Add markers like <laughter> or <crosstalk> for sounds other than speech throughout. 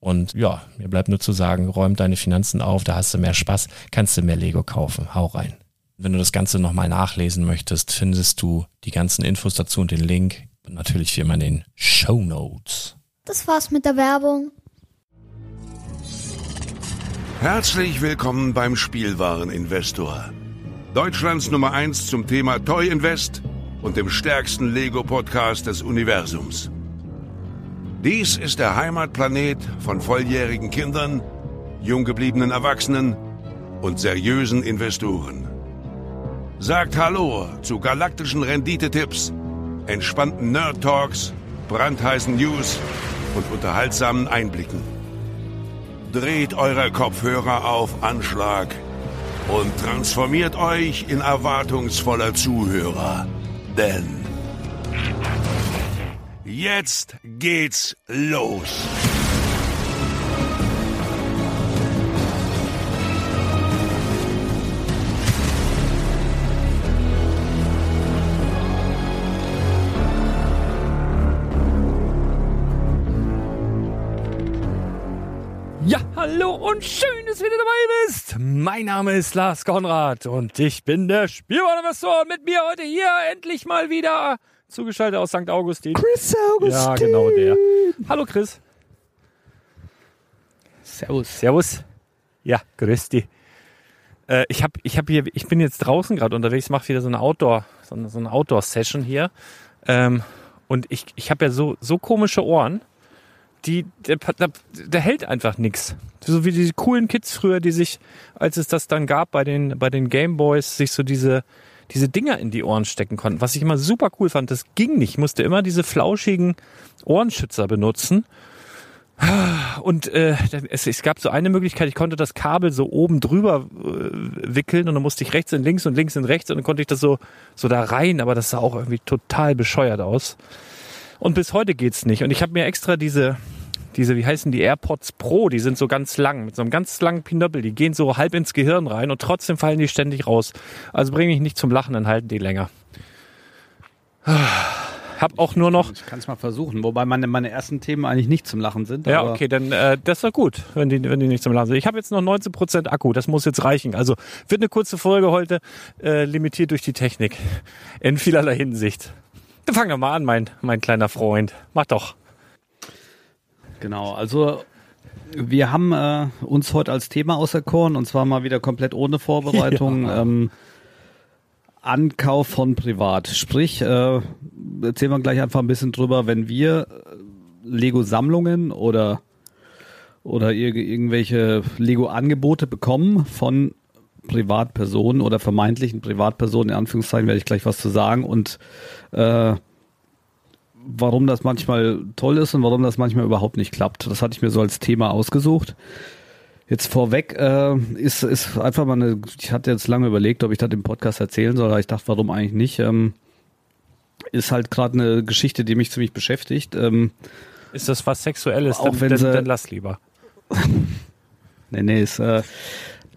Und ja, mir bleibt nur zu sagen, räum deine Finanzen auf, da hast du mehr Spaß, kannst du mehr Lego kaufen. Hau rein. Wenn du das Ganze nochmal nachlesen möchtest, findest du die ganzen Infos dazu und den Link. Und natürlich wie immer in den Show Notes. Das war's mit der Werbung. Herzlich willkommen beim Spielwareninvestor. Deutschlands Nummer 1 zum Thema Toy Invest und dem stärksten Lego-Podcast des Universums. Dies ist der Heimatplanet von volljährigen Kindern, jung gebliebenen Erwachsenen und seriösen Investoren. Sagt Hallo zu galaktischen Renditetipps, entspannten Nerd Talks, brandheißen News und unterhaltsamen Einblicken. Dreht eure Kopfhörer auf Anschlag und transformiert euch in erwartungsvoller Zuhörer. Denn Jetzt geht's los. Ja, hallo und schön, dass du wieder dabei bist. Mein Name ist Lars Konrad und ich bin der Spielwareninvestor. Mit mir heute hier endlich mal wieder zugeschaltet aus St. Augustin. Chris Augustin. Ja, genau der. Hallo Chris. Servus. Servus. Ja, grüß dich. Äh, ich hab, ich hab hier, ich bin jetzt draußen gerade unterwegs, mache wieder so eine Outdoor, so eine, so eine Outdoor-Session hier. Ähm, und ich, ich habe ja so, so komische Ohren, die, der, der, der hält einfach nichts. So wie diese coolen Kids früher, die sich, als es das dann gab bei den, bei den Gameboys, sich so diese, diese Dinger in die Ohren stecken konnten. Was ich immer super cool fand, das ging nicht. Ich musste immer diese flauschigen Ohrenschützer benutzen. Und äh, es, es gab so eine Möglichkeit, ich konnte das Kabel so oben drüber äh, wickeln und dann musste ich rechts in links und links in rechts und dann konnte ich das so, so da rein, aber das sah auch irgendwie total bescheuert aus. Und bis heute geht's nicht. Und ich habe mir extra diese, diese, wie heißen die AirPods Pro, die sind so ganz lang, mit so einem ganz langen Pinöppel, die gehen so halb ins Gehirn rein und trotzdem fallen die ständig raus. Also bringe ich nicht zum Lachen, dann halten die länger. <sighs> Hab auch nur noch. Ich kann es mal versuchen, wobei meine, meine ersten Themen eigentlich nicht zum Lachen sind. Ja, okay, dann äh, das ist doch gut, wenn die, wenn die nicht zum Lachen sind. Ich habe jetzt noch 19% Akku, das muss jetzt reichen. Also wird eine kurze Folge heute, äh, limitiert durch die Technik. In vielerlei Hinsicht. Dann fang doch mal an, mein, mein kleiner Freund. Mach doch. Genau, also wir haben äh, uns heute als Thema auserkoren und zwar mal wieder komplett ohne Vorbereitung. <laughs> Ja. Ähm, Ankauf von privat. Sprich, äh, erzählen wir gleich einfach ein bisschen drüber, wenn wir Lego-Sammlungen oder, oder ir irgendwelche Lego-Angebote bekommen von Privatpersonen oder vermeintlichen Privatpersonen, in Anführungszeichen werde ich gleich was zu sagen und äh, warum das manchmal toll ist und warum das manchmal überhaupt nicht klappt. Das hatte ich mir so als Thema ausgesucht. Jetzt vorweg äh, ist, ist einfach mal eine, ich hatte jetzt lange überlegt, ob ich das im Podcast erzählen soll, aber ich dachte, warum eigentlich nicht. Ähm, ist halt gerade eine Geschichte, die mich ziemlich beschäftigt. Ähm, ist das was Sexuelles? Auch dann, wenn dann, sie, dann lass lieber. <laughs> nee, nee, ist äh,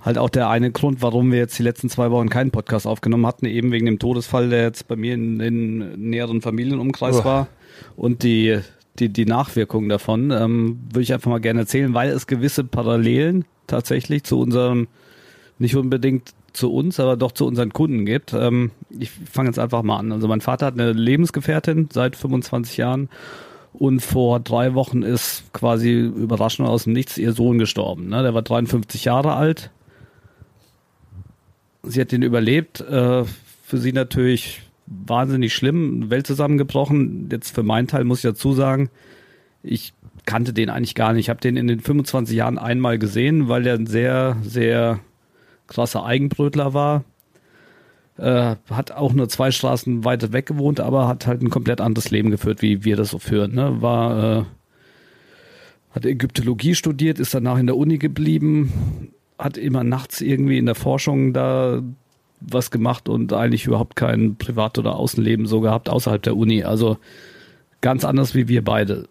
halt auch der eine Grund, warum wir jetzt die letzten zwei Wochen keinen Podcast aufgenommen hatten, eben wegen dem Todesfall, der jetzt bei mir in, in näheren Familienumkreis oh. war und die die, die Nachwirkungen davon, ähm, würde ich einfach mal gerne erzählen, weil es gewisse Parallelen tatsächlich zu unserem, nicht unbedingt zu uns, aber doch zu unseren Kunden gibt. Ähm, ich fange jetzt einfach mal an. Also mein Vater hat eine Lebensgefährtin seit 25 Jahren und vor drei Wochen ist quasi überraschend aus dem Nichts ihr Sohn gestorben. Ne? Der war 53 Jahre alt. Sie hat ihn überlebt. Äh, für sie natürlich wahnsinnig schlimm, Welt zusammengebrochen. Jetzt für meinen Teil muss ich dazu sagen, ich kannte den eigentlich gar nicht. Ich habe den in den 25 Jahren einmal gesehen, weil er ein sehr, sehr krasser Eigenbrötler war. Äh, hat auch nur zwei Straßen weiter weg gewohnt, aber hat halt ein komplett anderes Leben geführt, wie wir das so führen. Ne? War, äh, hat Ägyptologie studiert, ist danach in der Uni geblieben, hat immer nachts irgendwie in der Forschung da was gemacht und eigentlich überhaupt kein Privat- oder Außenleben so gehabt außerhalb der Uni. Also ganz anders wie wir beide.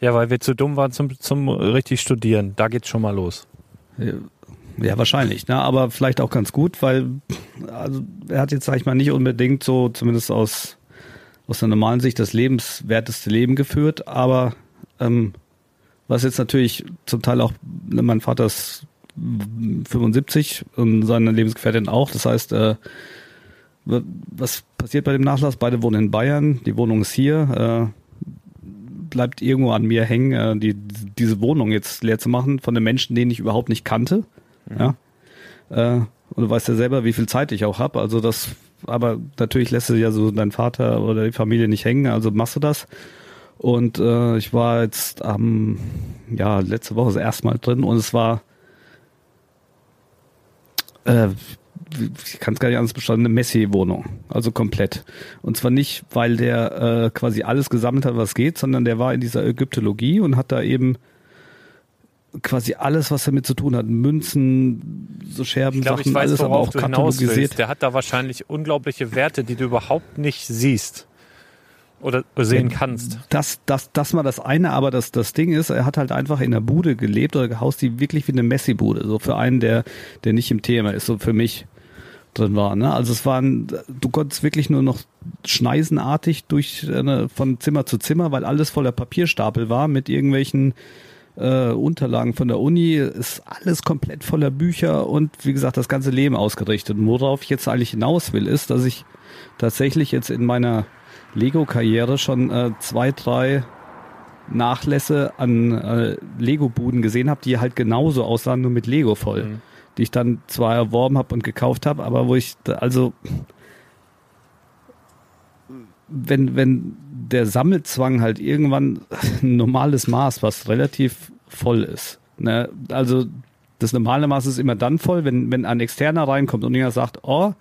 Ja, weil wir zu dumm waren zum, zum richtig studieren. Da geht's schon mal los. Ja, ja wahrscheinlich, ne? aber vielleicht auch ganz gut, weil also er hat jetzt, sag ich mal, nicht unbedingt so, zumindest aus, aus der normalen Sicht, das lebenswerteste Leben geführt, aber ähm, was jetzt natürlich zum Teil auch, ne, mein Vater ist 75 und seine Lebensgefährtin auch. Das heißt, äh, was passiert bei dem Nachlass? Beide wohnen in Bayern, die Wohnung ist hier. Äh, bleibt irgendwo an mir hängen, äh, die, diese Wohnung jetzt leer zu machen von den Menschen, den ich überhaupt nicht kannte. Mhm. Ja. Äh, und du weißt ja selber, wie viel Zeit ich auch habe. Also das, aber natürlich lässt du ja so dein Vater oder die Familie nicht hängen, also machst du das. Und äh, ich war jetzt am, ja, letzte Woche das erste Mal drin und es war äh, ich kann es gar nicht anders beschreiben, eine Messi-Wohnung. Also komplett. Und zwar nicht, weil der äh, quasi alles gesammelt hat, was geht, sondern der war in dieser Ägyptologie und hat da eben quasi alles, was damit zu tun hat. Münzen, so Scherben, ich glaub, Sachen, ich weiß, alles aber auch katalogisiert. Der hat da wahrscheinlich unglaubliche Werte, die du überhaupt nicht siehst oder sehen kannst. Das, das, das mal das eine, aber das, das Ding ist, er hat halt einfach in der Bude gelebt oder gehaust, die wirklich wie eine Messi-Bude, so für einen, der, der nicht im Thema ist, so für mich drin war. Ne? Also es waren, du konntest wirklich nur noch schneisenartig durch äh, von Zimmer zu Zimmer, weil alles voller Papierstapel war mit irgendwelchen äh, Unterlagen von der Uni, ist alles komplett voller Bücher und wie gesagt, das ganze Leben ausgerichtet. Und worauf ich jetzt eigentlich hinaus will, ist, dass ich tatsächlich jetzt in meiner Lego-Karriere schon äh, zwei, drei Nachlässe an äh, Lego-Buden gesehen habe, die halt genauso aussahen, nur mit Lego voll. Mhm. Die ich dann zwar erworben habe und gekauft habe, aber wo ich, also wenn, wenn der Sammelzwang halt irgendwann ein normales Maß, was relativ voll ist. Ne? Also das normale Maß ist immer dann voll, wenn, wenn ein Externer reinkommt und jemand sagt, oh,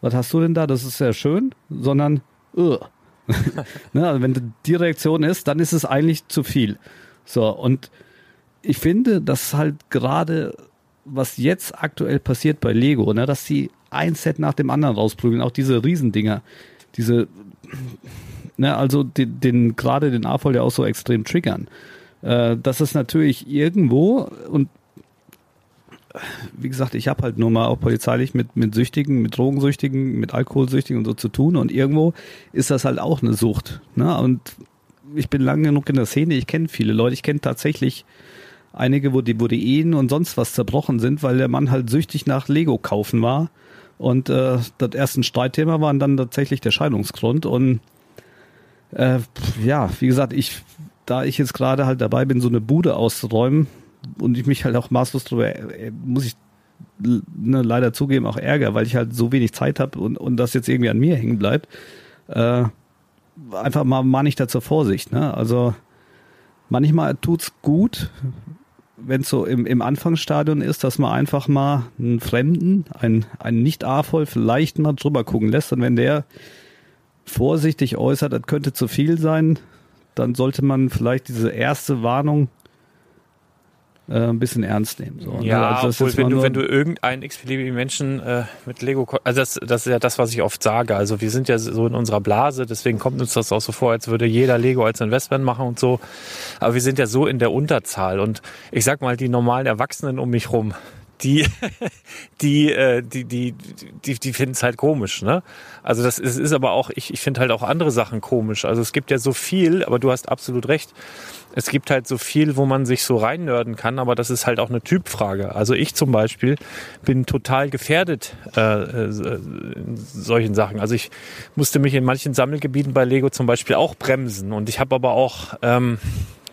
was hast du denn da? Das ist sehr schön, sondern. <laughs> ne, also wenn die Reaktion ist, dann ist es eigentlich zu viel. So, und ich finde, dass halt gerade, was jetzt aktuell passiert bei Lego, ne, dass sie ein Set nach dem anderen rausprügeln, auch diese Riesendinger, diese, ne, also den, den gerade den A-Voll ja auch so extrem triggern. Äh, das ist natürlich irgendwo und wie gesagt, ich habe halt nur mal auch polizeilich mit, mit Süchtigen, mit Drogensüchtigen, mit Alkoholsüchtigen und so zu tun und irgendwo ist das halt auch eine Sucht. Ne? Und ich bin lang genug in der Szene, ich kenne viele Leute, ich kenne tatsächlich einige, wo die, wo die Ehen und sonst was zerbrochen sind, weil der Mann halt süchtig nach Lego kaufen war. Und äh, das erste Streitthema war dann tatsächlich der Scheidungsgrund. Und äh, ja, wie gesagt, ich, da ich jetzt gerade halt dabei bin, so eine Bude auszuräumen und ich mich halt auch maßlos drüber, äh, muss ich ne, leider zugeben, auch ärger, weil ich halt so wenig Zeit habe und, und das jetzt irgendwie an mir hängen bleibt. Äh, einfach mal mahne ich da zur Vorsicht. Ne? Also manchmal tut's gut, wenn es so im, im Anfangsstadion ist, dass man einfach mal einen Fremden, einen, einen Nicht-A-Voll vielleicht mal drüber gucken lässt. Und wenn der vorsichtig äußert, das könnte zu viel sein, dann sollte man vielleicht diese erste Warnung äh, ein bisschen ernst nehmen. So. Ja, also das obwohl, wenn du, wenn du irgendeinen x-beliebigen Menschen äh, mit Lego, also das, das ist ja das, was ich oft sage. Also wir sind ja so in unserer Blase, deswegen kommt uns das auch so vor, als würde jeder Lego als Investment machen und so. Aber wir sind ja so in der Unterzahl und ich sag mal, die normalen Erwachsenen um mich rum, die, <laughs> die, äh, die, die, die, die finden es halt komisch, ne? Also das ist, ist aber auch, ich, ich finde halt auch andere Sachen komisch. Also es gibt ja so viel, aber du hast absolut recht. Es gibt halt so viel, wo man sich so reinnörden kann, aber das ist halt auch eine Typfrage. Also ich zum Beispiel bin total gefährdet äh, äh, in solchen Sachen. Also ich musste mich in manchen Sammelgebieten bei Lego zum Beispiel auch bremsen und ich habe aber auch ähm,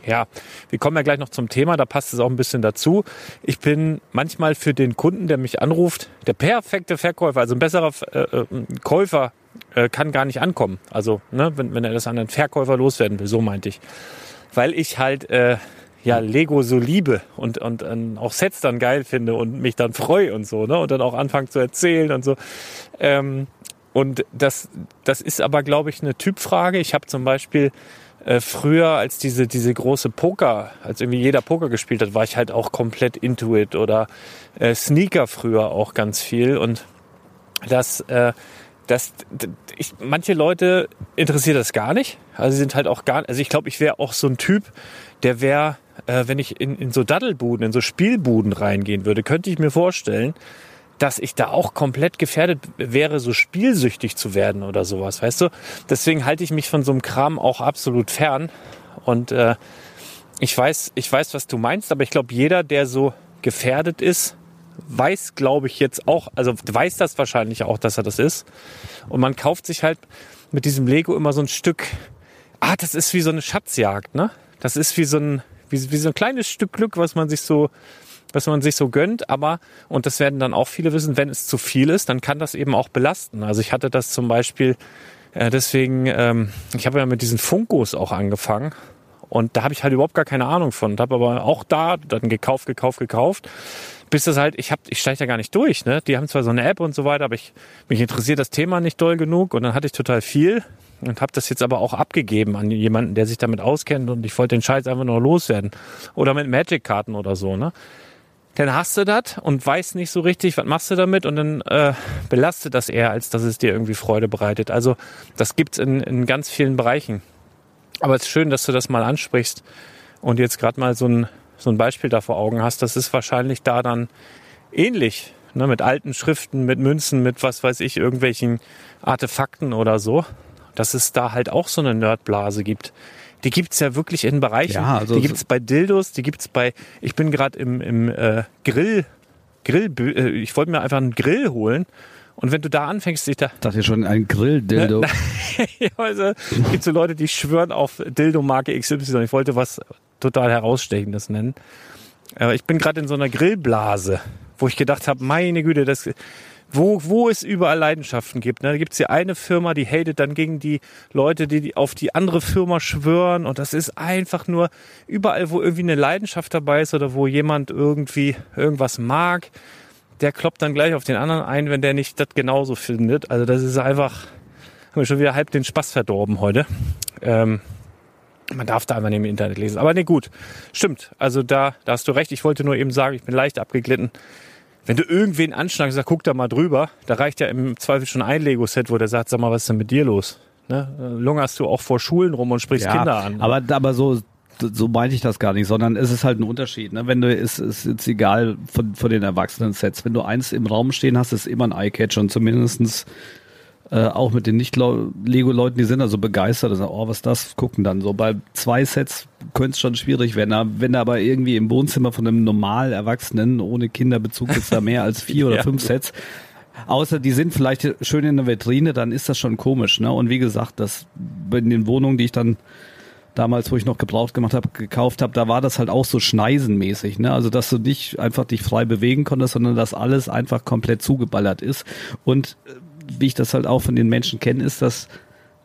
ja, wir kommen ja gleich noch zum Thema, da passt es auch ein bisschen dazu. Ich bin manchmal für den Kunden, der mich anruft, der perfekte Verkäufer, also ein besserer äh, äh, Käufer äh, kann gar nicht ankommen. Also, ne, wenn, wenn er das an einen Verkäufer loswerden will, so meinte ich. Weil ich halt äh, ja Lego so liebe und, und, und auch Sets dann geil finde und mich dann freue und so, ne? Und dann auch anfangen zu erzählen und so. Ähm, und das, das ist aber, glaube ich, eine Typfrage. Ich habe zum Beispiel äh, früher, als diese, diese große Poker, als irgendwie jeder Poker gespielt hat, war ich halt auch komplett into it oder äh, Sneaker früher auch ganz viel und das, äh, das, ich, manche Leute interessiert das gar nicht. Also sie sind halt auch gar, also ich glaube, ich wäre auch so ein Typ, der wäre, äh, wenn ich in, in so Daddelbuden, in so Spielbuden reingehen würde, könnte ich mir vorstellen, dass ich da auch komplett gefährdet wäre, so spielsüchtig zu werden oder sowas, weißt du? Deswegen halte ich mich von so einem Kram auch absolut fern. Und äh, ich weiß, ich weiß, was du meinst, aber ich glaube, jeder, der so gefährdet ist, weiß, glaube ich, jetzt auch, also weiß das wahrscheinlich auch, dass er das ist. Und man kauft sich halt mit diesem Lego immer so ein Stück, ah, das ist wie so eine Schatzjagd, ne? Das ist wie so ein, wie, wie so ein kleines Stück Glück, was man sich so, was man sich so gönnt, aber, und das werden dann auch viele wissen, wenn es zu viel ist, dann kann das eben auch belasten. Also ich hatte das zum Beispiel, äh, deswegen, ähm, ich habe ja mit diesen Funkos auch angefangen und da habe ich halt überhaupt gar keine Ahnung von und habe aber auch da dann gekauft, gekauft, gekauft, bis das halt, ich hab, ich steige da gar nicht durch, ne? Die haben zwar so eine App und so weiter, aber ich, mich interessiert das Thema nicht doll genug und dann hatte ich total viel und habe das jetzt aber auch abgegeben an jemanden, der sich damit auskennt und ich wollte den Scheiß einfach nur loswerden. Oder mit Magic-Karten oder so, ne? Dann hast du das und weißt nicht so richtig, was machst du damit und dann äh, belastet das eher, als dass es dir irgendwie Freude bereitet. Also das gibt's in, in ganz vielen Bereichen. Aber es ist schön, dass du das mal ansprichst und jetzt gerade mal so ein, so ein Beispiel da vor Augen hast. Das ist wahrscheinlich da dann ähnlich, ne, mit alten Schriften, mit Münzen, mit was weiß ich, irgendwelchen Artefakten oder so. Dass es da halt auch so eine Nerdblase gibt. Die gibt's ja wirklich in Bereichen. Ja, also die gibt's bei Dildos, die gibt's bei, ich bin gerade im, im äh, Grill, Grill, äh, ich wollte mir einfach einen Grill holen. Und wenn du da anfängst, sich da, Ich dachte schon ein Grill-Dildo. <laughs> ja, also, es gibt so Leute, die schwören auf Dildo-Marke XY. Ich wollte was total herausstechendes nennen. Aber ich bin gerade in so einer Grillblase, wo ich gedacht habe, meine Güte, das, wo, wo es überall Leidenschaften gibt. Ne? Da gibt es hier eine Firma, die hatet dann gegen die Leute, die, die auf die andere Firma schwören. Und das ist einfach nur überall, wo irgendwie eine Leidenschaft dabei ist oder wo jemand irgendwie irgendwas mag, der kloppt dann gleich auf den anderen ein, wenn der nicht das genauso findet. Also das ist einfach, haben wir schon wieder halb den Spaß verdorben heute. Ähm, man darf da einfach nicht im Internet lesen. Aber nee, gut. Stimmt. Also da, da hast du recht. Ich wollte nur eben sagen, ich bin leicht abgeglitten. Wenn du irgendwen anschlagst und sagst, guck da mal drüber, da reicht ja im Zweifel schon ein Lego-Set, wo der sagt, sag mal, was ist denn mit dir los? Ne? Lungerst du auch vor Schulen rum und sprichst Kinder an. Aber, aber so, so meinte ich das gar nicht, sondern es ist halt ein Unterschied. Ne? Wenn du, ist, ist jetzt egal von, von den Erwachsenen-Sets. Wenn du eins im Raum stehen hast, ist immer ein Eye-Catcher und zumindestens äh, auch mit den Nicht-Lego-Leuten, die sind also begeistert und sagen, oh, was ist das, gucken dann so. Bei zwei Sets könnte es schon schwierig werden. Wenn er aber irgendwie im Wohnzimmer von einem normal Erwachsenen ohne Kinderbezug ist da mehr als vier <laughs> oder Ja. fünf Sets. Außer die sind vielleicht schön in der Vitrine, dann ist das schon komisch. Ne? Und wie gesagt, das in den Wohnungen, die ich dann damals, wo ich noch gebraucht gemacht habe, gekauft habe, da war das halt auch so schneisenmäßig, ne? Also dass du nicht einfach dich frei bewegen konntest, sondern dass alles einfach komplett zugeballert ist. Und äh, wie ich das halt auch von den Menschen kenne, ist das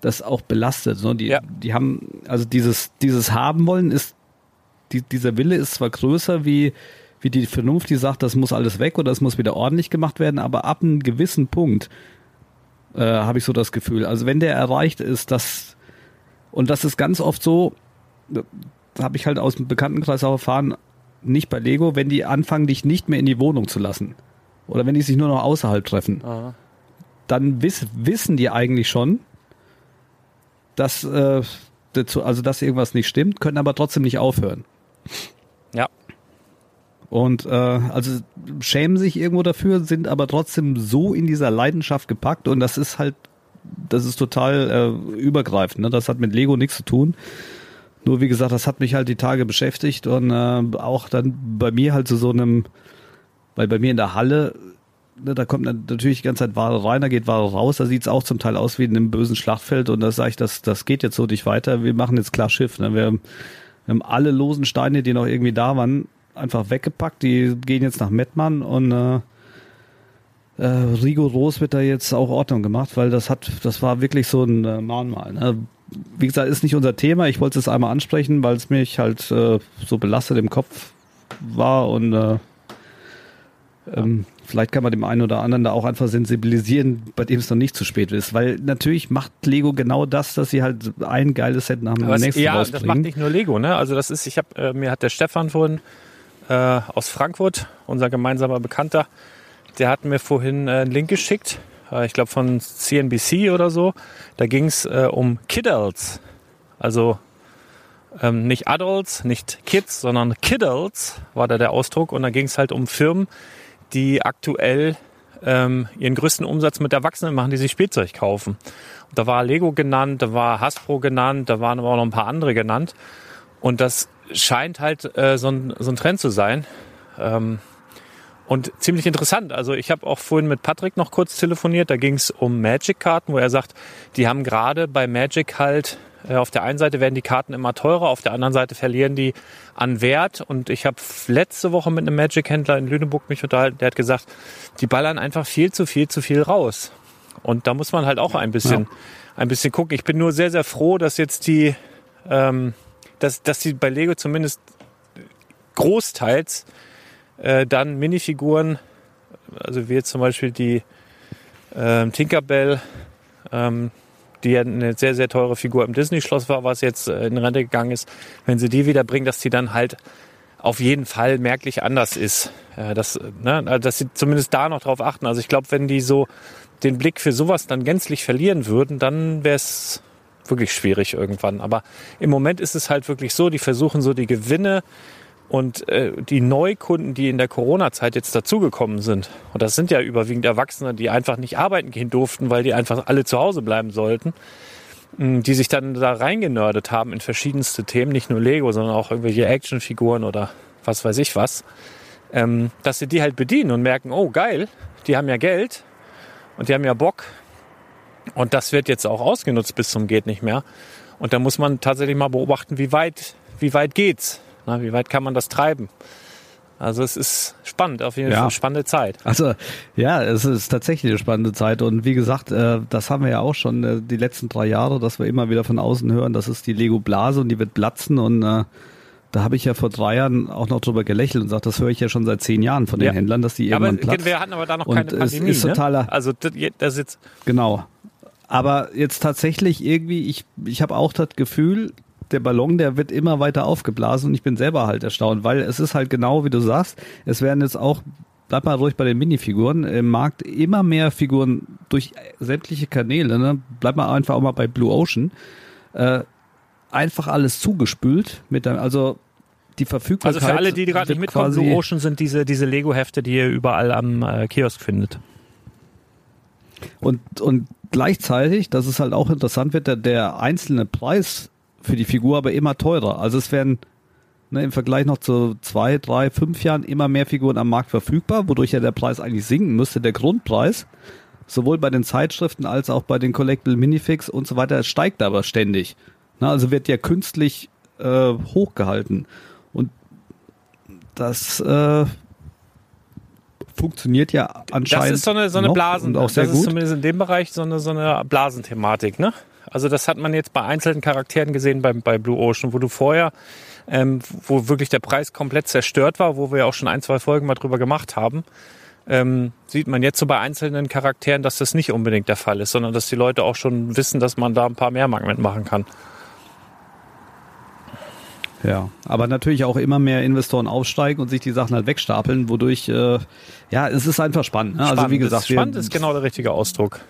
das auch belastet. Ne? Die, Ja. die haben, also dieses, dieses haben wollen ist, die, dieser Wille ist zwar größer wie, wie die Vernunft, die sagt, das muss alles weg oder es muss wieder ordentlich gemacht werden, aber ab einem gewissen Punkt äh, habe ich so das Gefühl. Also wenn der erreicht ist, dass und das ist ganz oft so, habe ich halt aus dem Bekanntenkreis auch erfahren, nicht bei Lego, wenn die anfangen, dich nicht mehr in die Wohnung zu lassen. Oder wenn die sich nur noch außerhalb treffen. Aha. Dann wiss, wissen die eigentlich schon, dass, äh, dazu, also dass irgendwas nicht stimmt, können aber trotzdem nicht aufhören. Ja. Und äh, also schämen sich irgendwo dafür, sind aber trotzdem so in dieser Leidenschaft gepackt und das ist halt, das ist total äh, übergreifend. Ne? Das hat mit Lego nichts zu tun. Nur wie gesagt, das hat mich halt die Tage beschäftigt und äh, auch dann bei mir halt zu so einem, weil bei mir in der Halle, da kommt natürlich die ganze Zeit Ware rein, da geht Ware raus, da sieht's auch zum Teil aus wie in einem bösen Schlachtfeld und da sage ich, das, das geht jetzt so nicht weiter, wir machen jetzt klar Schiff. Ne? Wir, wir haben alle losen Steine, die noch irgendwie da waren, einfach weggepackt, die gehen jetzt nach Mettmann und äh, äh, rigoros wird da jetzt auch Ordnung gemacht, weil das hat, das war wirklich so ein äh, Mahnmal. Ne? Wie gesagt, ist nicht unser Thema. Ich wollte es einmal ansprechen, weil es mich halt äh, so belastet im Kopf war und äh, ähm, vielleicht kann man dem einen oder anderen da auch einfach sensibilisieren, bei dem es noch nicht zu spät ist. Weil natürlich macht Lego genau das, dass sie halt ein geiles Set nach dem es, nächsten ja, das rausbringen. macht nicht nur Lego, ne? Also das ist, ich habe, äh, mir hat der Stefan vorhin äh, aus Frankfurt, unser gemeinsamer Bekannter, der hat mir vorhin äh, einen Link geschickt, äh, ich glaube von CNBC oder so. Da ging es äh, um Kiddles. Also ähm, nicht Adults, nicht Kids, sondern Kiddles war da der Ausdruck. Und da ging es halt um Firmen, die aktuell ähm, ihren größten Umsatz mit Erwachsenen machen, die sich Spielzeug kaufen. Und da war Lego genannt, da war Hasbro genannt, da waren aber auch noch ein paar andere genannt. Und das scheint halt äh, so, ein, so ein Trend zu sein. Ähm, und ziemlich interessant. Also ich habe auch vorhin mit Patrick noch kurz telefoniert. Da ging es um Magic-Karten, wo er sagt, die haben gerade bei Magic halt auf der einen Seite werden die Karten immer teurer, auf der anderen Seite verlieren die an Wert. Und ich habe letzte Woche mit einem Magic-Händler in Lüneburg mich unterhalten. Der hat gesagt, die ballern einfach viel zu viel zu viel raus. Und da muss man halt auch ein bisschen, ein bisschen gucken. Ich bin nur sehr, sehr froh, dass jetzt die, ähm, dass, dass die bei Lego zumindest großteils äh, dann Minifiguren, also wie jetzt zum Beispiel die ähm, Tinkerbell, ähm, die ja eine sehr, sehr teure Figur im Disney-Schloss war, was jetzt äh, in Rente gegangen ist, wenn sie die wieder bringen, dass die dann halt auf jeden Fall merklich anders ist. Äh, dass, ne, also dass sie zumindest da noch drauf achten. Also ich glaube, wenn die so den Blick für sowas dann gänzlich verlieren würden, dann wäre es wirklich schwierig irgendwann. Aber im Moment ist es halt wirklich so, die versuchen so die Gewinne und äh, die Neukunden, die in der Corona-Zeit jetzt dazugekommen sind, und das sind ja überwiegend Erwachsene, die einfach nicht arbeiten gehen durften, weil die einfach alle zu Hause bleiben sollten, mh, die sich dann da reingenördet haben in verschiedenste Themen, nicht nur Lego, sondern auch irgendwelche Actionfiguren oder was weiß ich was, ähm, dass sie die halt bedienen und merken, oh geil, die haben ja Geld und die haben ja Bock und das wird jetzt auch ausgenutzt bis zum geht nicht mehr. Und da muss man tatsächlich mal beobachten, wie weit, wie weit geht's? Na, wie weit kann man das treiben? Also es ist spannend, auf jeden Fall Ja. eine spannende Zeit. Also ja, es ist tatsächlich eine spannende Zeit und wie gesagt, äh, das haben wir ja auch schon äh, die letzten drei Jahre, dass wir immer wieder von außen hören, das ist die Lego-Blase und die wird platzen und äh, da habe ich ja vor drei Jahren auch noch drüber gelächelt und gesagt, das höre ich ja schon seit zehn Jahren von den Ja. Händlern, dass die Ja, aber irgendwann platzt. wir hatten aber da noch Und keine es Pandemie. ist totaler- ne? Also das jetzt Genau. Aber jetzt tatsächlich irgendwie, ich, ich habe auch das Gefühl, der Ballon, der wird immer weiter aufgeblasen und ich bin selber halt erstaunt, weil es ist halt genau wie du sagst, es werden jetzt auch, bleib mal ruhig bei den Minifiguren, im Markt immer mehr Figuren durch sämtliche Kanäle, ne? bleib mal einfach auch mal bei Blue Ocean, äh, einfach alles zugespült mit dem, also die Verfügbarkeit. Also für alle, die gerade nicht mitkommen, Blue Ocean sind diese, diese Lego-Hefte, die ihr überall am äh, Kiosk findet. Und, und gleichzeitig, dass es halt auch interessant wird, der, der einzelne Preis für die Figur aber immer teurer. Also es werden ne, im Vergleich noch zu zwei, drei, fünf Jahren immer mehr Figuren am Markt verfügbar, wodurch ja der Preis eigentlich sinken müsste. Der Grundpreis, sowohl bei den Zeitschriften als auch bei den Collectible Minifix und so weiter, steigt aber ständig. Na, also wird ja künstlich äh, hochgehalten. Und das äh, funktioniert ja anscheinend. Das ist so eine, so eine Blasen. Und auch sehr das gut. ist zumindest in dem Bereich so eine, so eine Blasenthematik, ne? Also das hat man jetzt bei einzelnen Charakteren gesehen bei, bei Blue Ocean, wo du vorher, ähm, wo wirklich der Preis komplett zerstört war, wo wir ja auch schon ein, zwei Folgen mal drüber gemacht haben, ähm, sieht man jetzt so bei einzelnen Charakteren, dass das nicht unbedingt der Fall ist, sondern dass die Leute auch schon wissen, dass man da ein paar mehr Mark mitmachen kann. Ja, aber natürlich auch immer mehr Investoren aufsteigen und sich die Sachen halt wegstapeln, wodurch, äh, ja, es ist einfach spannend. Ne? Also Spannend wie ist- gesagt, wir spannend ist genau der richtige Ausdruck.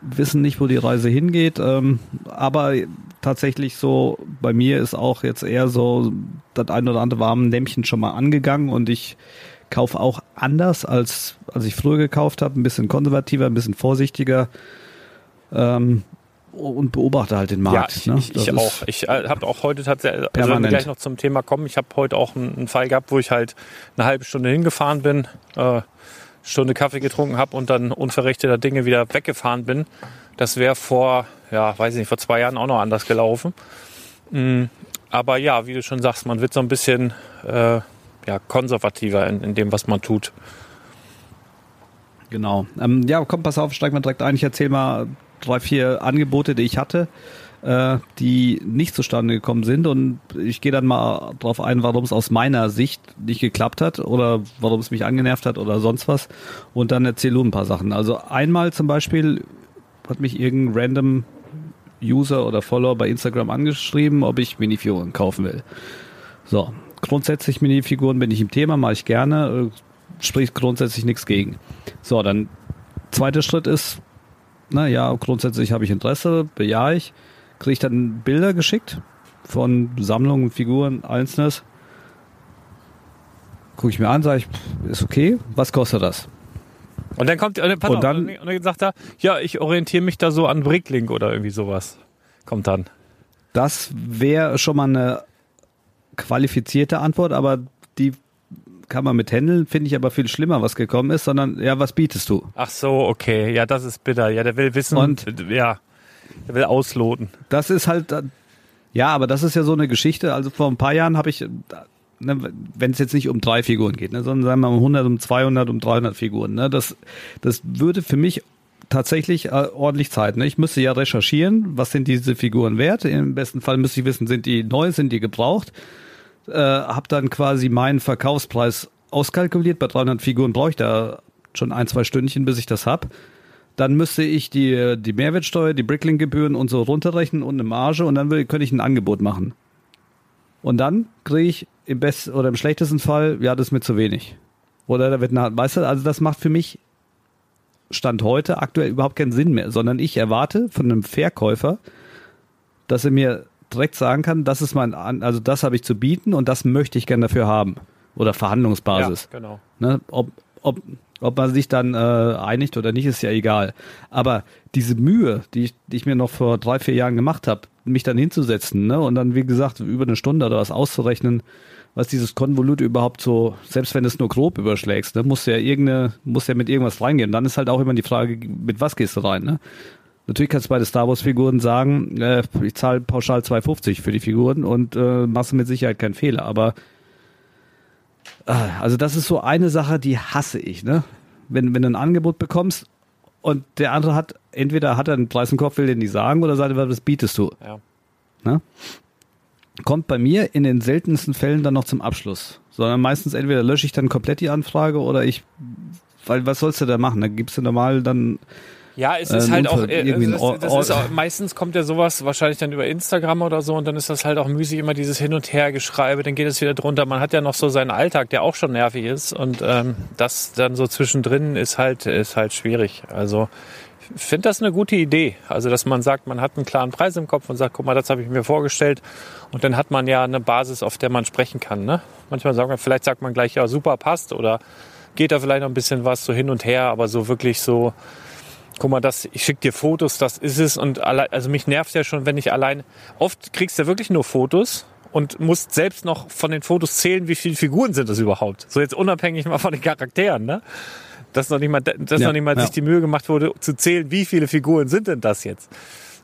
Wissen nicht, wo die Reise hingeht, ähm, aber tatsächlich so, bei mir ist auch jetzt eher so das ein oder andere warme Lämpchen schon mal angegangen und ich kaufe auch anders, als, als ich früher gekauft habe, ein bisschen konservativer, ein bisschen vorsichtiger ähm, und beobachte halt den Markt. ja, ne? ich, Das ich auch. Ich äh, habe auch heute tatsächlich, also wenn wir Permanent. gleich noch zum Thema kommen, ich habe heute auch einen, einen Fall gehabt, wo ich halt eine halbe Stunde hingefahren bin, äh, Stunde Kaffee getrunken habe und dann unverrichteter Dinge wieder weggefahren bin. Das wäre vor, ja, weiß ich nicht, vor zwei Jahren auch noch anders gelaufen. Mm, aber ja, wie du schon sagst, man wird so ein bisschen äh, ja, konservativer in, in dem, was man tut. Genau. Ähm, ja, komm, pass auf, steig mal direkt ein. Ich erzähle mal drei, vier Angebote, die ich hatte, äh, die nicht zustande gekommen sind. Und ich gehe dann mal drauf ein, warum es aus meiner Sicht nicht geklappt hat oder warum es mich angenervt hat oder sonst was. Und dann erzähle du ein paar Sachen. Also einmal zum Beispiel hat mich irgendein random User oder Follower bei Instagram angeschrieben, ob ich Minifiguren kaufen will. So, grundsätzlich Minifiguren bin ich im Thema, mache ich gerne, äh, spricht grundsätzlich nichts gegen. So, dann zweiter Schritt ist, na ja, grundsätzlich habe ich Interesse, bejahe ich, kriege ich dann Bilder geschickt von Sammlungen, Figuren, Einzelnes. Gucke ich mir an, sage ich, ist okay, was kostet das? Und dann kommt, und pass Und auf, dann- und dann sagt er, ja, ich orientiere mich da so an Bricklink oder irgendwie sowas. Kommt dann. Das wäre schon mal eine qualifizierte Antwort, aber die kann man mit handeln, finde ich aber viel schlimmer, was gekommen ist, sondern ja, was bietest du? Ach so, okay. Ja, das ist bitter. Ja, der will wissen. Und- ja, der will ausloten. Das ist halt, äh, ja, aber das ist ja so eine Geschichte. Also vor ein paar Jahren habe ich, äh, ne, wenn es jetzt nicht um drei Figuren geht, ne, sondern sagen wir mal um 100, um 200, um 300 Figuren, ne, das, das würde für mich tatsächlich äh, ordentlich Zeit. Ne? Ich müsste ja recherchieren, was sind diese Figuren wert. Im besten Fall müsste ich wissen, sind die neu, sind die gebraucht. Äh, habe dann quasi meinen Verkaufspreis auskalkuliert. Bei 300 Figuren brauche ich da schon ein, zwei Stündchen, bis ich das hab. Dann müsste ich die, die Mehrwertsteuer, die Bricklink-Gebühren und so runterrechnen und eine Marge und dann würde, könnte ich ein Angebot machen. Und dann kriege ich im besten oder im schlechtesten Fall, ja, das ist mir zu wenig. Oder da wird eine, weißt du, also das macht für mich Stand heute aktuell überhaupt keinen Sinn mehr, sondern ich erwarte von einem Verkäufer, dass er mir direkt sagen kann, das ist mein, also das habe ich zu bieten und das möchte ich gerne dafür haben. Oder Verhandlungsbasis. Ja, genau. Ne? Ob, ob, ob man sich dann äh, einigt oder nicht, ist ja egal. Aber diese Mühe, die ich, die ich mir noch vor drei, vier Jahren gemacht habe, mich dann hinzusetzen ne? und dann, wie gesagt, über eine Stunde oder was auszurechnen, was dieses Konvolut überhaupt so, selbst wenn es nur grob überschlägst, ne, musst du ja irgendeine, musst ja mit irgendwas reingehen. Dann ist halt auch immer die Frage, mit was gehst du rein, ne? Natürlich kannst du bei den Star Wars Figuren sagen, äh, ich zahle pauschal 2,50 für die Figuren und äh, machst mit Sicherheit keinen Fehler, aber Also das ist so eine Sache, die hasse ich, ne? Wenn, wenn du ein Angebot bekommst und der andere hat, entweder hat er einen Preis im Kopf, will den nicht sagen, oder sagt, er, was bietest du? Ja. Ne? Kommt bei mir in den seltensten Fällen dann noch zum Abschluss. Sondern meistens entweder lösche ich dann komplett die Anfrage oder ich, weil was sollst du da machen? Da gibst du normal dann Ja, es Äh, ist ein halt auch, äh, das ist auch, meistens kommt ja sowas wahrscheinlich dann über Instagram oder so und dann ist das halt auch müßig immer dieses Hin und Her geschreibe, dann geht es wieder drunter. Man hat ja noch so seinen Alltag, der auch schon nervig ist und ähm, das dann so zwischendrin ist halt ist halt schwierig. Also ich finde das eine gute Idee. Also dass man sagt, man hat einen klaren Preis im Kopf und sagt, guck mal, das habe ich mir vorgestellt und dann hat man ja eine Basis, auf der man sprechen kann. Ne? Manchmal sagt man, vielleicht sagt man gleich, ja super passt oder geht da vielleicht noch ein bisschen was so hin und her, aber so wirklich so guck mal, das, ich schicke dir Fotos, das ist es. Und alle, also mich nervt ja schon, wenn ich allein, oft kriegst du ja wirklich nur Fotos und musst selbst noch von den Fotos zählen, wie viele Figuren sind das überhaupt. So jetzt unabhängig mal von den Charakteren, ne? Dass noch nicht mal, dass Ja, noch nicht mal ja. sich die Mühe gemacht wurde, zu zählen, wie viele Figuren sind denn das jetzt?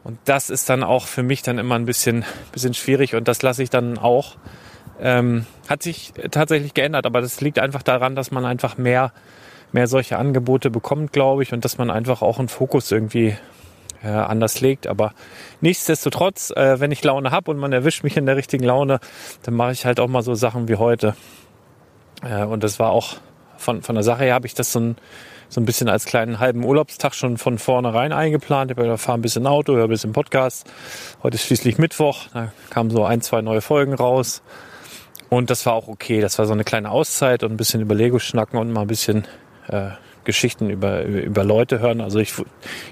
Und das ist dann auch für mich dann immer ein bisschen, bisschen schwierig und das lasse ich dann auch. Ähm, hat sich tatsächlich geändert, aber das liegt einfach daran, dass man einfach mehr mehr solche Angebote bekommt, glaube ich, und dass man einfach auch einen Fokus irgendwie äh, anders legt. Aber nichtsdestotrotz, äh, wenn ich Laune habe und man erwischt mich in der richtigen Laune, dann mache ich halt auch mal so Sachen wie heute. Äh, und das war auch von, von der Sache her, habe ich das so ein, so ein bisschen als kleinen halben Urlaubstag schon von vornherein eingeplant. Ich fahre ein bisschen Auto, höre ein bisschen Podcast. Heute ist schließlich Mittwoch, da kamen so ein, zwei neue Folgen raus. Und das war auch okay. Das war so eine kleine Auszeit und ein bisschen über Lego schnacken und mal ein bisschen äh, Geschichten über, über, Leute hören. Also ich,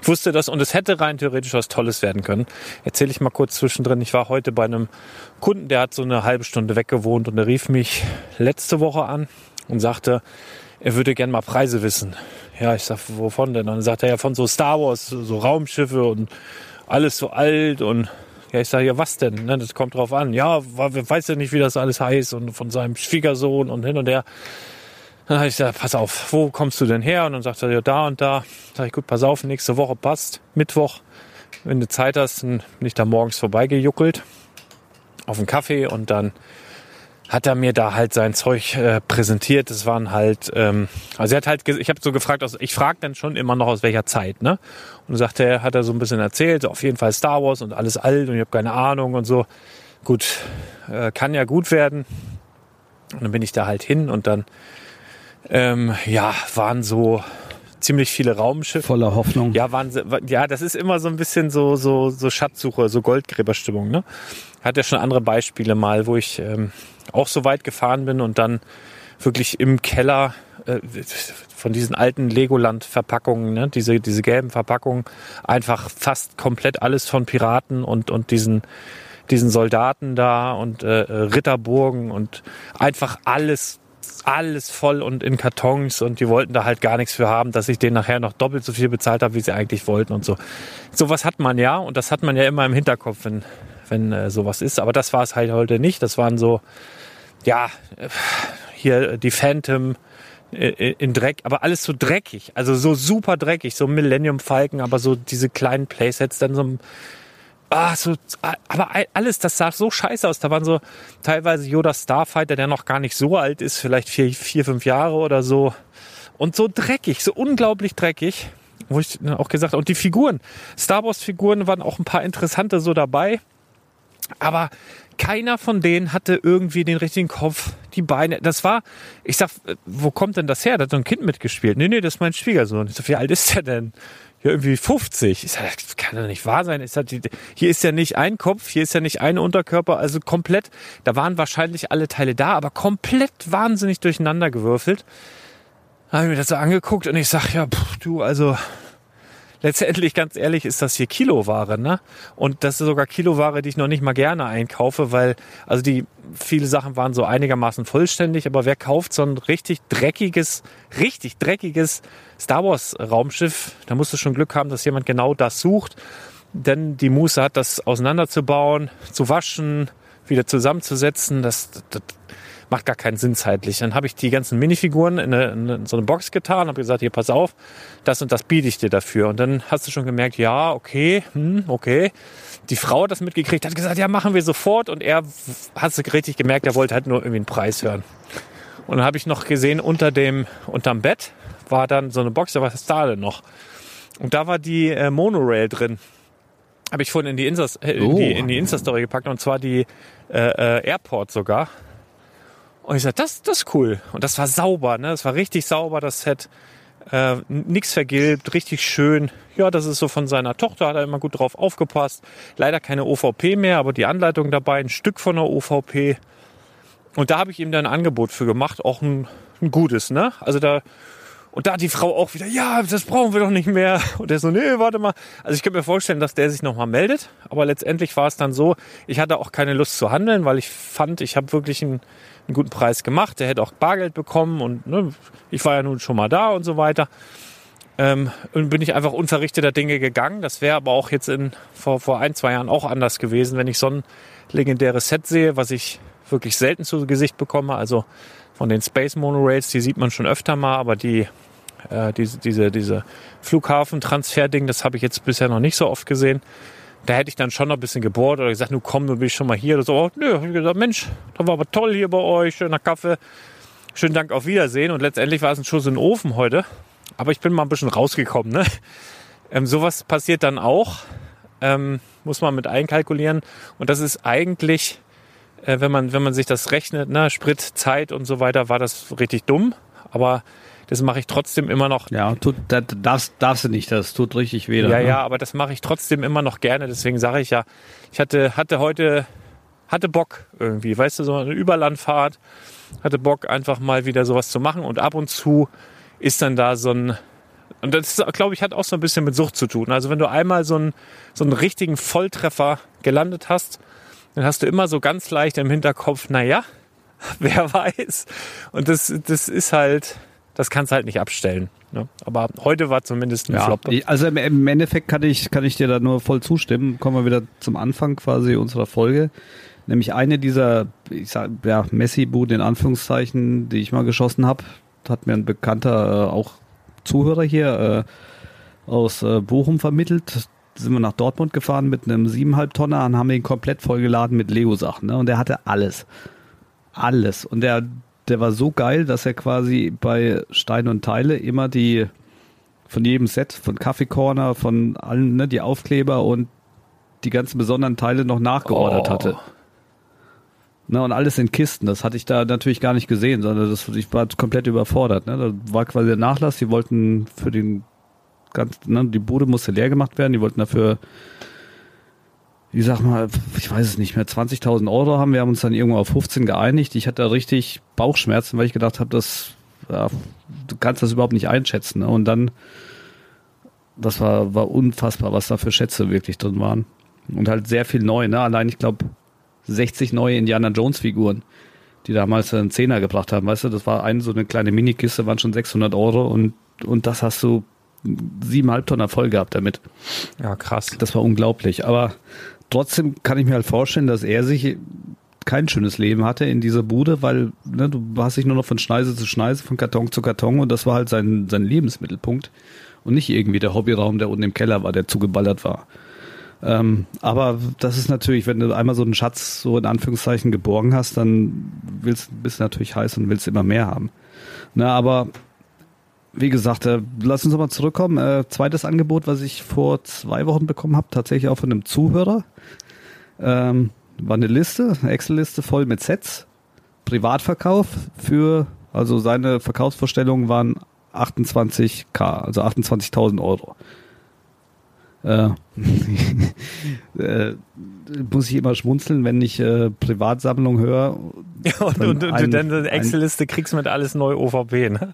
ich wusste das und es hätte rein theoretisch was Tolles werden können. Erzähle ich mal kurz zwischendrin. Ich war heute bei einem Kunden, der hat so eine halbe Stunde weggewohnt und der rief mich letzte Woche an und sagte, er würde gern mal Preise wissen. Ja, ich sag, wovon denn? Dann sagt er ja von so Star Wars, so Raumschiffe und alles so alt und ja, ich sage, ja, was denn? Ne, das kommt drauf an. Ja, weiß ja nicht, wie das alles heißt und von seinem Schwiegersohn und hin und her. Dann habe ich gesagt, pass auf, wo kommst du denn her? Und dann sagt er, ja, da und da. Sag ich, gut, pass auf, nächste Woche passt. Mittwoch, wenn du Zeit hast, dann bin ich da morgens vorbeigejuckelt auf einen Kaffee und dann hat er mir da halt sein Zeug äh, präsentiert. Das waren halt, ähm, also er hat halt, ich habe so gefragt, aus, ich frage dann schon immer noch aus welcher Zeit, ne? Und sagte er, hat er so ein bisschen erzählt, so auf jeden Fall Star Wars und alles alt und ich habe keine Ahnung und so. Gut, äh, kann ja gut werden. Und dann bin ich da halt hin und dann, ähm, ja, waren so ziemlich viele Raumschiffe. Voller Hoffnung. Ja, waren, ja, das ist immer so ein bisschen so, so, so Schatzsuche, so Goldgräberstimmung, ne? Hat ja schon andere Beispiele mal, wo ich ähm, auch so weit gefahren bin und dann wirklich im Keller äh, von diesen alten Legoland-Verpackungen, ne? diese, diese gelben Verpackungen, einfach fast komplett alles von Piraten und, und diesen, diesen Soldaten da und äh, Ritterburgen und einfach alles alles voll und in Kartons und die wollten da halt gar nichts für haben, dass ich denen nachher noch doppelt so viel bezahlt habe, wie sie eigentlich wollten und so. Sowas hat man ja und das hat man ja immer im Hinterkopf, wenn, wenn äh, sowas ist. Aber das war es halt heute nicht. Das waren so, ja, äh, hier die Phantom äh, in Dreck, aber alles so dreckig, also so super dreckig, so Millennium Falcon, aber so diese kleinen Playsets, dann so ein Ah, so, aber alles, das sah so scheiße aus. Da waren so teilweise Yoda Starfighter, der noch gar nicht so alt ist, vielleicht vier, vier fünf Jahre oder so. Und so dreckig, so unglaublich dreckig. Wo ich auch gesagt habe, und die Figuren, Star Wars Figuren waren auch ein paar interessante so dabei. Aber keiner von denen hatte irgendwie den richtigen Kopf, die Beine. Das war, ich sag, wo kommt denn das her? Da hat so ein Kind mitgespielt. Nee, nee, das ist mein Schwiegersohn. Ich sag, wie alt ist der denn? Ja, irgendwie 50. Ich sag, das kann doch nicht wahr sein. Ich sag, hier ist ja nicht ein Kopf, hier ist ja nicht ein Unterkörper, also komplett, da waren wahrscheinlich alle Teile da, aber komplett wahnsinnig durcheinander gewürfelt. Habe ich mir das so angeguckt und ich sag, ja, pff, du, also letztendlich, ganz ehrlich, ist das hier Kiloware, ne? Und das ist sogar Kiloware, die ich noch nicht mal gerne einkaufe, weil, also die, viele Sachen waren so einigermaßen vollständig, aber wer kauft so ein richtig dreckiges, richtig dreckiges Star Wars Raumschiff, da musst du schon Glück haben, dass jemand genau das sucht, denn die Muße hat, das auseinanderzubauen, zu waschen, wieder zusammenzusetzen, das, das macht gar keinen Sinn zeitlich. Dann habe ich die ganzen Minifiguren in, eine, in so eine Box getan, habe gesagt, hier pass auf, das und das biete ich dir dafür. Und dann hast du schon gemerkt, ja, okay, hm, okay. Die Frau hat das mitgekriegt, hat gesagt, ja, machen wir sofort. Und er hast du richtig gemerkt, er wollte halt nur irgendwie einen Preis hören. Und dann habe ich noch gesehen, unter dem, unterm Bett war dann so eine Box, da war das da denn noch. Und da war die äh, Monorail drin. Habe ich vorhin in die, Insta, äh, in die, Oh. in die Insta-Story gepackt und zwar die äh, äh, Airport sogar. Und ich sag, das, das ist cool. Und das war sauber, ne? Das war richtig sauber, das Set. Äh, nix vergilbt, richtig schön. Ja, das ist so von seiner Tochter, hat er immer gut drauf aufgepasst. Leider keine OVP mehr, aber die Anleitung dabei, ein Stück von der OVP. Und da habe ich ihm dann ein Angebot für gemacht, auch ein, ein gutes, ne? Also da, und da hat die Frau auch wieder, ja, das brauchen wir doch nicht mehr. Und der so, nee, warte mal. Also ich könnte mir vorstellen, dass der sich nochmal meldet. Aber letztendlich war es dann so, ich hatte auch keine Lust zu handeln, weil ich fand, ich habe wirklich einen, einen guten Preis gemacht. Der hätte auch Bargeld bekommen und ne, ich war ja nun schon mal da und so weiter. Ähm, und bin ich einfach unverrichteter Dinge gegangen. Das wäre aber auch jetzt in, vor, vor ein, zwei Jahren auch anders gewesen, wenn ich so ein legendäres Set sehe, was ich wirklich selten zu Gesicht bekomme. Also von den Space Monorails, die sieht man schon öfter mal, aber die, äh, diese, diese, diese Flughafentransfer-Ding, das habe ich jetzt bisher noch nicht so oft gesehen. Da hätte ich dann schon noch ein bisschen gebohrt oder gesagt, nun komm, du bist schon mal hier. Oder so, oh, nö, hab ich gesagt, Mensch, das war aber toll hier bei euch, schöner Kaffee. Schönen Dank, auf Wiedersehen. Und letztendlich war es ein Schuss in den Ofen heute. Aber ich bin mal ein bisschen rausgekommen. Ne? Ähm, sowas passiert dann auch. Ähm, muss man mit einkalkulieren. Und das ist eigentlich, äh, wenn, man, wenn man sich das rechnet, ne, Sprit, Zeit und so weiter, war das richtig dumm. Aber das mache ich trotzdem immer noch. Ja, tut, das darfst, darfst du nicht, das tut richtig weh. Ja, ne? ja, aber das mache ich trotzdem immer noch gerne. Deswegen sage ich ja, ich hatte, hatte heute, hatte Bock irgendwie, weißt du, so eine Überlandfahrt, hatte Bock einfach mal wieder sowas zu machen und ab und zu ist dann da so ein, und das glaube ich hat auch so ein bisschen mit Sucht zu tun. Also wenn du einmal so einen, so einen richtigen Volltreffer gelandet hast, dann hast du immer so ganz leicht im Hinterkopf, naja, <laughs> wer weiß. Und das, das ist halt, das kannst du halt nicht abstellen. Ne? Aber heute war zumindest ein Ja, Flop. also im- Endeffekt kann ich, kann ich dir da nur voll zustimmen. Kommen wir wieder zum Anfang quasi unserer Folge. Nämlich eine dieser, ich sag, ja, Messi-Buden in Anführungszeichen, die ich mal geschossen habe, hat mir ein bekannter, äh, auch Zuhörer hier äh, aus äh, Bochum vermittelt. Sind wir nach Dortmund gefahren mit einem 7,5 Tonner und haben ihn komplett vollgeladen mit Lego-Sachen. Ne? Und der hatte alles. Alles. Und der, der war so geil, dass er quasi bei Stein und Teile immer die von jedem Set, von Kaffee Corner, von allen, ne, die Aufkleber und die ganzen besonderen Teile noch nachgeordert Oh. hatte. Ne, und alles in Kisten. Das hatte ich da natürlich gar nicht gesehen, sondern das, ich war komplett überfordert. Ne? Da war quasi der Nachlass. Die wollten für den ganz, ne, die Bude musste leer gemacht werden. Die wollten dafür, ich sag mal, ich weiß es nicht mehr, 20.000 Euro haben. Wir haben uns dann irgendwo auf 15 geeinigt. Ich hatte da richtig Bauchschmerzen, weil ich gedacht habe, das, ja, du kannst das überhaupt nicht einschätzen. Ne? Und dann, das war, war unfassbar, was da für Schätze wirklich drin waren. Und halt sehr viel neu, ne? Allein, ich glaube, 60 neue Indiana Jones Figuren, die damals einen Zehner gebracht haben. Weißt du, das war eine so eine kleine Minikiste, waren schon 600 Euro und, und das hast du siebeneinhalb Tonner voll gehabt damit. Ja, krass. Das war unglaublich. Aber trotzdem kann ich mir halt vorstellen, dass er sich kein schönes Leben hatte in dieser Bude, weil ne, du hast dich nur noch von Schneise zu Schneise, von Karton zu Karton und das war halt sein, sein Lebensmittelpunkt und nicht irgendwie der Hobbyraum, der unten im Keller war, der zugeballert war. Ähm, aber das ist natürlich, wenn du einmal so einen Schatz so in Anführungszeichen geborgen hast, dann willst, bist du natürlich heiß und willst immer mehr haben. Na, aber wie gesagt, äh, lass uns nochmal zurückkommen. Äh, zweites Angebot, was ich vor zwei Wochen bekommen habe, tatsächlich auch von einem Zuhörer. Ähm, war eine Liste, eine Excel-Liste voll mit Sets. Privatverkauf für, also seine Verkaufsvorstellungen waren 28k, also 28.000 Euro. Äh, <laughs> äh, muss ich immer schmunzeln, wenn ich äh, Privatsammlung höre. <laughs> und, Dann und, und ein- du dann eine Excel-Liste kriegst mit alles neu OVP, ne?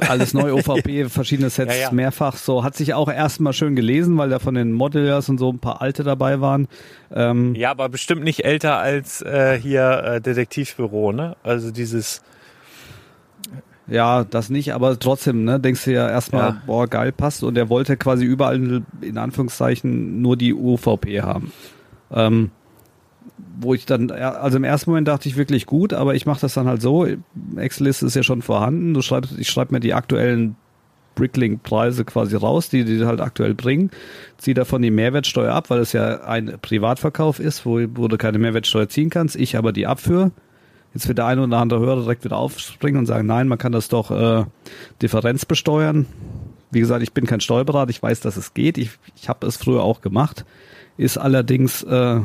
Alles neu, OVP, <laughs> verschiedene Sets, Ja, ja. mehrfach. So hat sich auch erstmal schön gelesen, weil da von den Modellers und so ein paar alte dabei waren. Ähm, Ja, aber bestimmt nicht älter als äh, hier äh, Detektivbüro, ne? Also dieses, Ja, das nicht, aber trotzdem, ne, denkst du ja erstmal, boah, geil, passt. Und er wollte quasi überall in Anführungszeichen nur die UVP haben. Ähm, wo ich dann, also im ersten Moment dachte ich wirklich gut, aber ich mache das dann halt so. Excel-Liste ist ja schon vorhanden. Du schreibst, ich schreibe mir die aktuellen Bricklink-Preise quasi raus, die die halt aktuell bringen, ziehe davon die Mehrwertsteuer ab, weil es ja ein Privatverkauf ist, wo, wo du keine Mehrwertsteuer ziehen kannst, ich aber die abführe. Jetzt wird der eine oder andere Hörer direkt wieder aufspringen und sagen, nein, man kann das doch äh, Differenz besteuern. Wie gesagt, ich bin kein Steuerberater, ich weiß, dass es geht. Ich, ich habe es früher auch gemacht. Ist allerdings äh,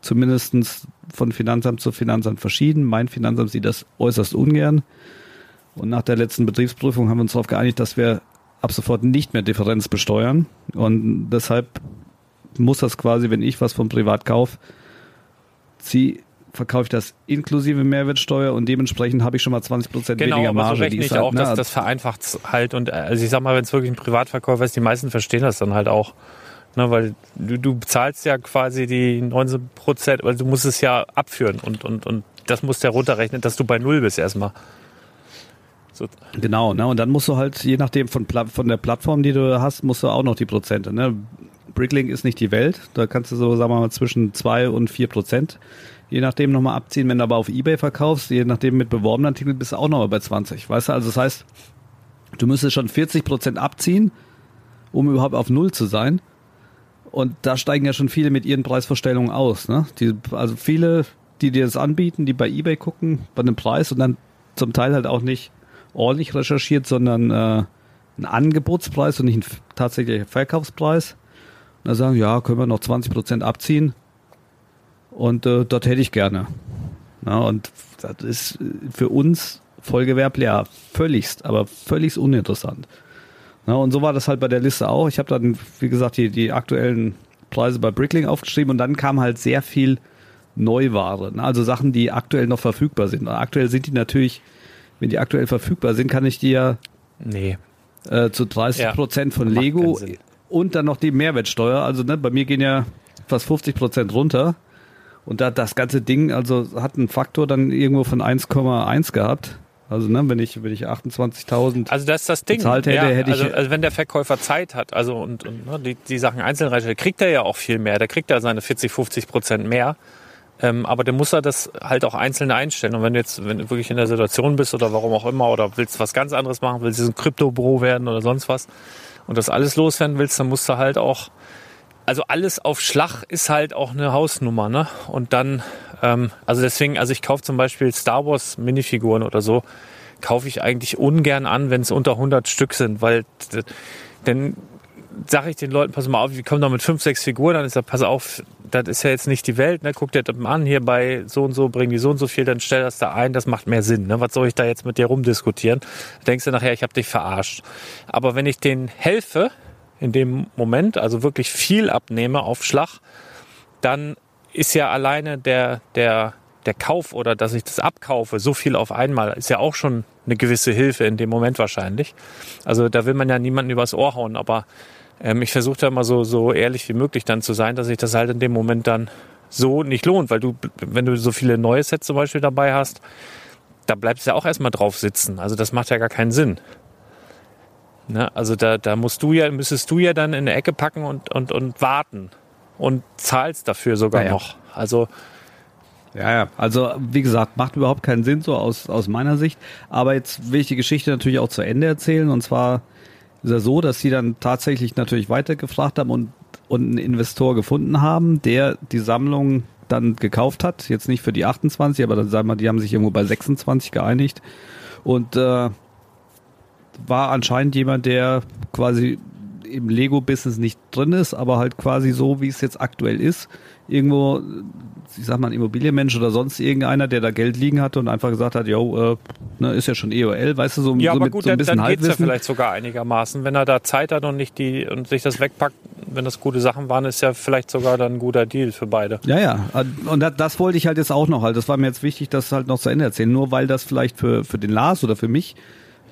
zumindestens von Finanzamt zu Finanzamt verschieden. Mein Finanzamt sieht das äußerst ungern. Und nach der letzten Betriebsprüfung haben wir uns darauf geeinigt, dass wir ab sofort nicht mehr Differenz besteuern. Und deshalb muss das quasi, wenn ich was vom Privat kaufe, zieh, verkaufe ich das inklusive Mehrwertsteuer und dementsprechend habe ich schon mal 20 Prozent Genau, weniger aber so Marge. rechne die ich ist halt, auch, ne, dass das vereinfacht halt und äh, also ich sag mal, wenn es wirklich ein Privatverkäufer ist, die meisten verstehen das dann halt auch. Ne, weil du, du zahlst ja quasi die 19 Prozent, weil du musst es ja abführen und, und, und das musst du ja runterrechnen, dass du bei Null bist erstmal. So, Genau, ne? Und dann musst du halt, je nachdem von, von der Plattform, die du hast, musst du auch noch die Prozente. Ne? Bricklink ist nicht die Welt. Da kannst du so, sagen wir mal, zwischen zwei und vier Prozent, je nachdem nochmal abziehen. Wenn du aber auf Ebay verkaufst, je nachdem mit beworbenen Artikeln, bist du auch nochmal bei 20. Weißt du, also das heißt, du müsstest schon 40 Prozent abziehen, um überhaupt auf Null zu sein. Und da steigen ja schon viele mit ihren Preisvorstellungen aus. Ne? Die, also viele, die dir das anbieten, die bei Ebay gucken, bei einem Preis und dann zum Teil halt auch nicht ordentlich recherchiert, sondern äh, ein Angebotspreis und nicht ein tatsächlicher Verkaufspreis. Und da sagen, ja, können wir noch 20 Prozent abziehen. Und äh, dort hätte ich gerne. Ja, und das ist für uns vollgewerblich ja völligst, aber völligst uninteressant. Ja, und so war das halt bei der Liste auch. Ich habe dann, wie gesagt, die, die aktuellen Preise bei Bricklink aufgeschrieben und dann kam halt sehr viel Neuware. ne? Also Sachen, die aktuell noch verfügbar sind. Und aktuell sind die natürlich, wenn die aktuell verfügbar sind, kann ich die ja nee. äh, zu 30 Prozent von Lego und dann noch die Mehrwertsteuer. Also ne, bei mir gehen ja fast 50 Prozent runter. Und da das ganze Ding, also hat einen Faktor dann irgendwo von 1,1 gehabt. Also ne, wenn ich wenn ich 28.000 Also das ist das Ding. Hätte, ja, hätte ich- also, also wenn der Verkäufer Zeit hat, also und, und ne, die, die Sachen einzeln reinstellt, kriegt er ja auch viel mehr. Der kriegt ja seine 40, 50 Prozent mehr. Ähm, aber der muss er das halt auch einzeln einstellen. Und wenn du jetzt, wenn du wirklich in der Situation bist oder warum auch immer oder willst was ganz anderes machen, willst ein Krypto-Büro werden oder sonst was und das alles loswerden willst, dann musst du halt auch, also alles auf Schlag ist halt auch eine Hausnummer, ne? Und dann, ähm, also deswegen, also ich kaufe zum Beispiel Star Wars Minifiguren oder so, kaufe ich eigentlich ungern an, wenn es unter 100 Stück sind, weil dann sage ich den Leuten, pass mal auf, wir kommen da mit fünf, sechs Figuren, dann ist ja, pass auf, das ist ja jetzt nicht die Welt, ne? guck dir das mal an, hier bei so und so bringen die so und so viel, dann stell das da ein, das macht mehr Sinn. Ne? Was soll ich da jetzt mit dir rumdiskutieren? Denkst du nachher, ich habe dich verarscht. Aber wenn ich denen helfe, in dem Moment, also wirklich viel abnehme auf Schlag, dann ist ja alleine der, der, der Kauf oder dass ich das abkaufe, so viel auf einmal, ist ja auch schon eine gewisse Hilfe in dem Moment wahrscheinlich. Also da will man ja niemanden übers Ohr hauen, aber ähm, ich versuche da immer so, so ehrlich wie möglich dann zu sein, dass sich das halt in dem Moment dann so nicht lohnt, weil du, wenn du so viele neue Sets zum Beispiel dabei hast, da bleibst du ja auch erstmal drauf sitzen. Also das macht ja gar keinen Sinn. Ne? Also da, da musst du ja, müsstest du ja dann in eine Ecke packen und, und, und warten und zahlst dafür sogar Ja, noch. Also Ja, ja. Also, wie gesagt, macht überhaupt keinen Sinn so aus, aus meiner Sicht. Aber jetzt will ich die Geschichte natürlich auch zu Ende erzählen. Und zwar ist ja so, dass sie dann tatsächlich natürlich weitergefragt haben und, und einen Investor gefunden haben, der die Sammlung dann gekauft hat. Jetzt nicht für die 28, aber dann sagen wir, die haben sich irgendwo bei 26 geeinigt. Und äh, war anscheinend jemand, der quasi im Lego-Business nicht drin ist, aber halt quasi so, wie es jetzt aktuell ist. Irgendwo, ich sag mal, ein Immobilienmensch oder sonst irgendeiner, der da Geld liegen hatte und einfach gesagt hat, yo, äh, ne, ist ja schon EOL, weißt du, so, ja, so aber mit gut, so ein dann, bisschen dann geht's ja Halbwissen. vielleicht sogar einigermaßen. Wenn er da Zeit hat und nicht die und sich das wegpackt, wenn das gute Sachen waren, ist ja vielleicht sogar dann ein guter Deal für beide. Ja, ja. Und das, das wollte ich halt jetzt auch noch halt. Das war mir jetzt wichtig, das halt noch zu Ende erzählen. Nur weil das vielleicht für, für den Lars oder für mich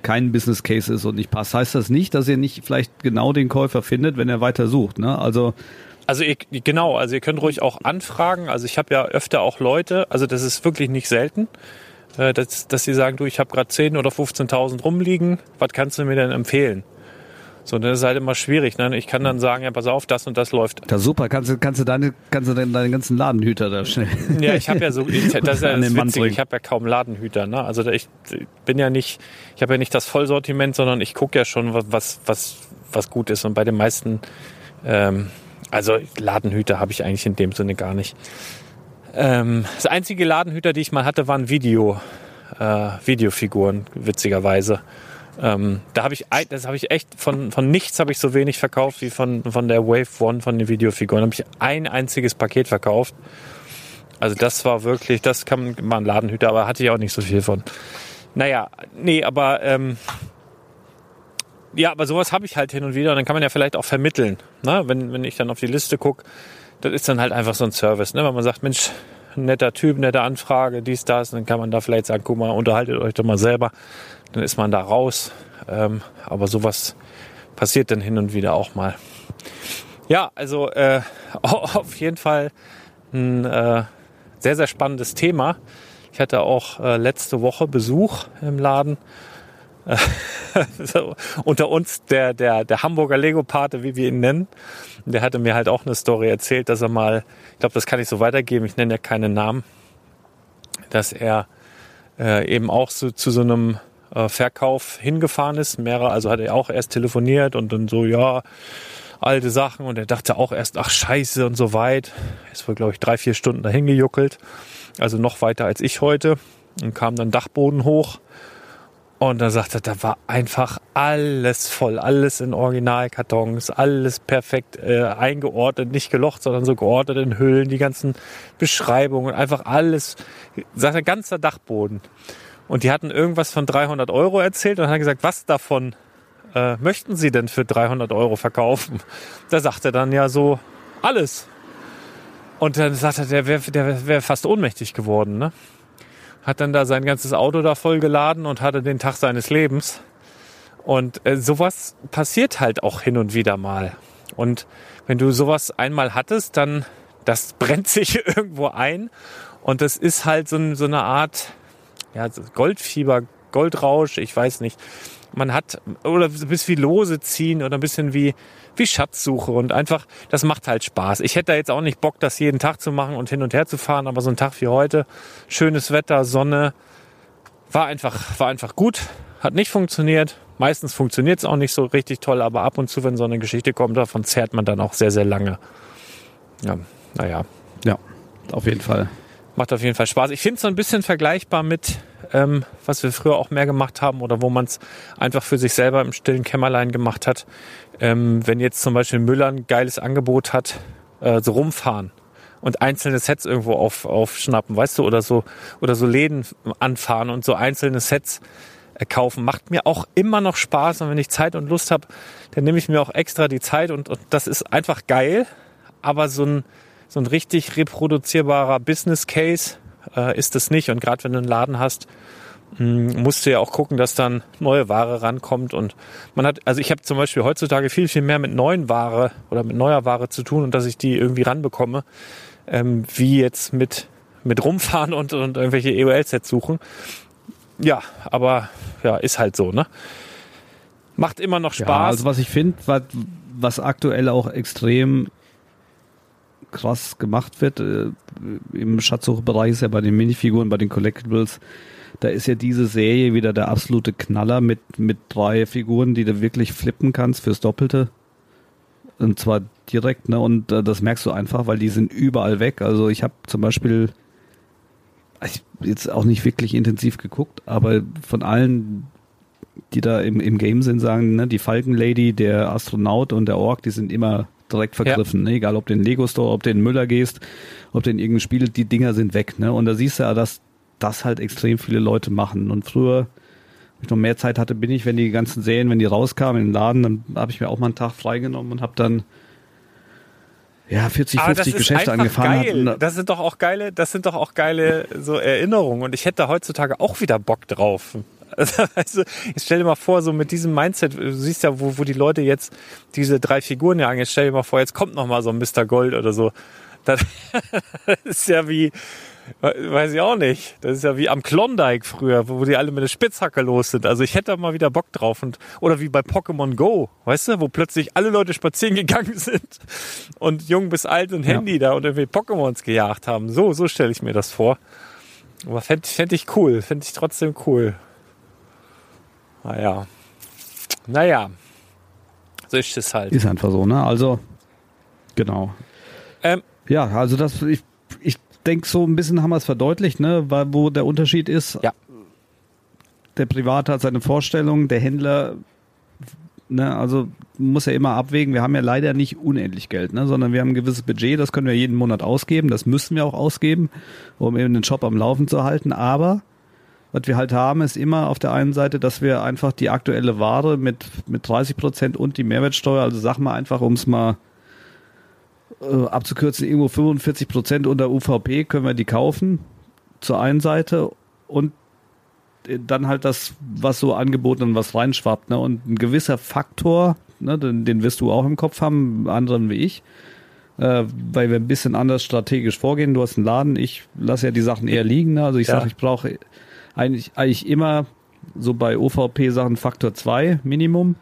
kein Business Case ist und nicht passt, heißt das nicht, dass ihr nicht vielleicht genau den Käufer findet, wenn er weiter sucht. Ne? Also Also ihr, genau, also ihr könnt ruhig auch anfragen. Also ich habe ja öfter auch Leute, also das ist wirklich nicht selten, äh, dass, dass sie sagen, du, ich habe gerade 10 oder 15.000 rumliegen, was kannst du mir denn empfehlen? So, das ist halt immer schwierig. Ne? Ich kann dann sagen, ja, pass auf, das und das läuft. Ja, super, kannst du, kannst du deine, kannst du deinen, deinen ganzen Ladenhüter da schnell. <laughs> Ja, ich habe ja so, <laughs> ich, das ist ja das Witzige, ich habe ja kaum Ladenhüter. Ne? Also ich bin ja nicht, ich habe ja nicht das Vollsortiment, sondern ich gucke ja schon, was, was, was, was gut ist. Und bei den meisten, ähm, also Ladenhüter habe ich eigentlich in dem Sinne gar nicht. Ähm, das einzige Ladenhüter, die ich mal hatte, waren Video, äh, Videofiguren, witzigerweise. Ähm, da habe ich, das habe ich echt von, von nichts habe ich so wenig verkauft wie von, von der Wave One von den Videofiguren. Habe ich ein einziges Paket verkauft. Also das war wirklich, das kann man Ladenhüter, aber hatte ich auch nicht so viel von. naja, nee, aber ähm, ja, aber sowas habe ich halt hin und wieder und dann kann man ja vielleicht auch vermitteln. Ne? Wenn, wenn ich dann auf die Liste gucke, das ist dann halt einfach so ein Service. Ne? Wenn man sagt, Mensch, netter Typ, nette Anfrage, dies, das, dann kann man da vielleicht sagen, guck mal, unterhaltet euch doch mal selber. Dann ist man da raus. Ähm, aber sowas passiert dann hin und wieder auch mal. Ja, also äh, <laughs> auf jeden Fall ein äh, sehr, sehr spannendes Thema. Ich hatte auch äh, letzte Woche Besuch im Laden <laughs> so, unter uns der, der, der Hamburger Lego-Pate, wie wir ihn nennen. Der hatte mir halt auch eine Story erzählt, dass er mal, ich glaube, das kann ich so weitergeben, ich nenne ja keinen Namen, dass er äh, eben auch so, zu so einem äh, Verkauf hingefahren ist. Mehrere, also hat er auch erst telefoniert und dann so, ja, alte Sachen und er dachte auch erst, ach scheiße und so weit. Ist wohl, glaube ich, drei, vier Stunden dahin gejuckelt. Also noch weiter als ich heute. Und kam dann Dachboden hoch und dann sagt er, da war einfach alles voll, alles in Originalkartons, alles perfekt äh, eingeordnet, nicht gelocht, sondern so geordnet in Hüllen, die ganzen Beschreibungen, einfach alles, sagt er, ganzer Dachboden. Und die hatten irgendwas von 300 Euro erzählt und hat gesagt, was davon äh, möchten Sie denn für 300 Euro verkaufen? Da sagt er dann ja so, alles. Und dann sagt er, der wäre der wär fast ohnmächtig geworden, ne? hat dann da sein ganzes Auto da voll geladen und hatte den Tag seines Lebens. Und äh, sowas passiert halt auch hin und wieder mal. Und wenn du sowas einmal hattest, dann das brennt sich <laughs> irgendwo ein. Und das ist halt so, so eine Art ja, Goldfieber, Goldrausch, ich weiß nicht. Man hat, oder ein bisschen wie Lose ziehen oder ein bisschen wie wie Schatzsuche und einfach, das macht halt Spaß. Ich hätte da jetzt auch nicht Bock, das jeden Tag zu machen und hin und her zu fahren, aber so ein Tag wie heute, schönes Wetter, Sonne, war einfach, war einfach gut, hat nicht funktioniert. Meistens funktioniert es auch nicht so richtig toll, aber ab und zu, wenn so eine Geschichte kommt, davon zehrt man dann auch sehr, sehr lange. Ja, naja. Ja, auf jeden Fall. Macht auf jeden Fall Spaß. Ich finde es so ein bisschen vergleichbar mit, ähm, was wir früher auch mehr gemacht haben oder wo man es einfach für sich selber im stillen Kämmerlein gemacht hat. Ähm, wenn jetzt zum Beispiel Müller ein geiles Angebot hat, äh, so rumfahren und einzelne Sets irgendwo auf, aufschnappen, weißt du, oder so, oder so Läden anfahren und so einzelne Sets äh, kaufen, macht mir auch immer noch Spaß und wenn ich Zeit und Lust habe, dann nehme ich mir auch extra die Zeit und, und das ist einfach geil, aber so ein so ein richtig reproduzierbarer Business Case äh, ist es nicht. Und gerade wenn du einen Laden hast, hm, musst du ja auch gucken, dass dann neue Ware rankommt. Und man hat, also ich habe zum Beispiel heutzutage viel, viel mehr mit neuen Ware oder mit neuer Ware zu tun und dass ich die irgendwie ranbekomme, ähm, wie jetzt mit, mit rumfahren und, und irgendwelche EOL-Sets suchen. Ja, aber ja, ist halt so, ne? Macht immer noch Spaß. Ja, also was ich finde, was, was aktuell auch extrem krass gemacht wird. Äh, Im Schatzsuchbereich ist ja bei den Minifiguren, bei den Collectibles, da ist ja diese Serie wieder der absolute Knaller mit, mit drei Figuren, die du wirklich flippen kannst fürs Doppelte. Und zwar direkt, ne? Und äh, das merkst du einfach, weil die sind überall weg. Also ich habe zum Beispiel ich jetzt auch nicht wirklich intensiv geguckt, aber von allen, die da im, im Game sind, sagen, ne, die Falken Lady, der Astronaut und der Ork, die sind immer direkt vergriffen. Ja. Ne? Egal, ob du in den Lego Store, ob du in den Müller gehst, ob du in irgendein Spiel, die Dinger sind weg. Ne? Und da siehst du ja, dass das halt extrem viele Leute machen. Und früher, wenn ich noch mehr Zeit hatte, bin ich, wenn die ganzen Serien, wenn die rauskamen in den Laden, dann habe ich mir auch mal einen Tag freigenommen und habe dann ja, 40, 50 Geschäfte angefangen. Geil. Das sind doch auch geile, das sind doch auch geile so Erinnerungen. Und ich hätte heutzutage auch wieder Bock drauf. <laughs> Also, jetzt stell dir mal vor, so mit diesem Mindset, du siehst ja, wo, wo die Leute jetzt diese drei Figuren jagen, jetzt stell dir mal vor, jetzt kommt noch mal so ein Mr. Gold oder so. Das <laughs> ist ja wie, weiß ich auch nicht, das ist ja wie am Klondike früher, wo die alle mit der Spitzhacke los sind. Also ich hätte da mal wieder Bock drauf. Und, oder wie bei Pokémon Go, weißt du, wo plötzlich alle Leute spazieren <laughs> gegangen sind und jung bis alt und Handy ja. da und irgendwie Pokémons gejagt haben. So, so stelle ich mir das vor. Aber fände fänd ich cool, fände ich trotzdem cool. Naja. Naja. So ist es halt. Ist einfach so, ne? Also, genau. Ähm, ja, also das, ich, ich denke, so ein bisschen haben wir es verdeutlicht, ne? Weil, wo der Unterschied ist. Ja. Der Private hat seine Vorstellung, der Händler, ne, also muss ja immer abwägen, wir haben ja leider nicht unendlich Geld, ne, sondern wir haben ein gewisses Budget, das können wir jeden Monat ausgeben, das müssen wir auch ausgeben, um eben den Shop am Laufen zu halten, aber was wir halt haben, ist immer auf der einen Seite, dass wir einfach die aktuelle Ware mit, mit 30 Prozent und die Mehrwertsteuer, also sag mal einfach, um es mal äh, abzukürzen, irgendwo 45 Prozent unter UVP können wir die kaufen zur einen Seite und dann halt das, was so angeboten und was reinschwappt. Ne? Und ein gewisser Faktor, ne, den, den wirst du auch im Kopf haben, anderen wie ich, äh, weil wir ein bisschen anders strategisch vorgehen. Du hast einen Laden, ich lasse ja die Sachen eher liegen. Ne? Also ich Ja. sage, ich brauche eigentlich, eigentlich immer so bei OVP-Sachen Faktor 2 Minimum.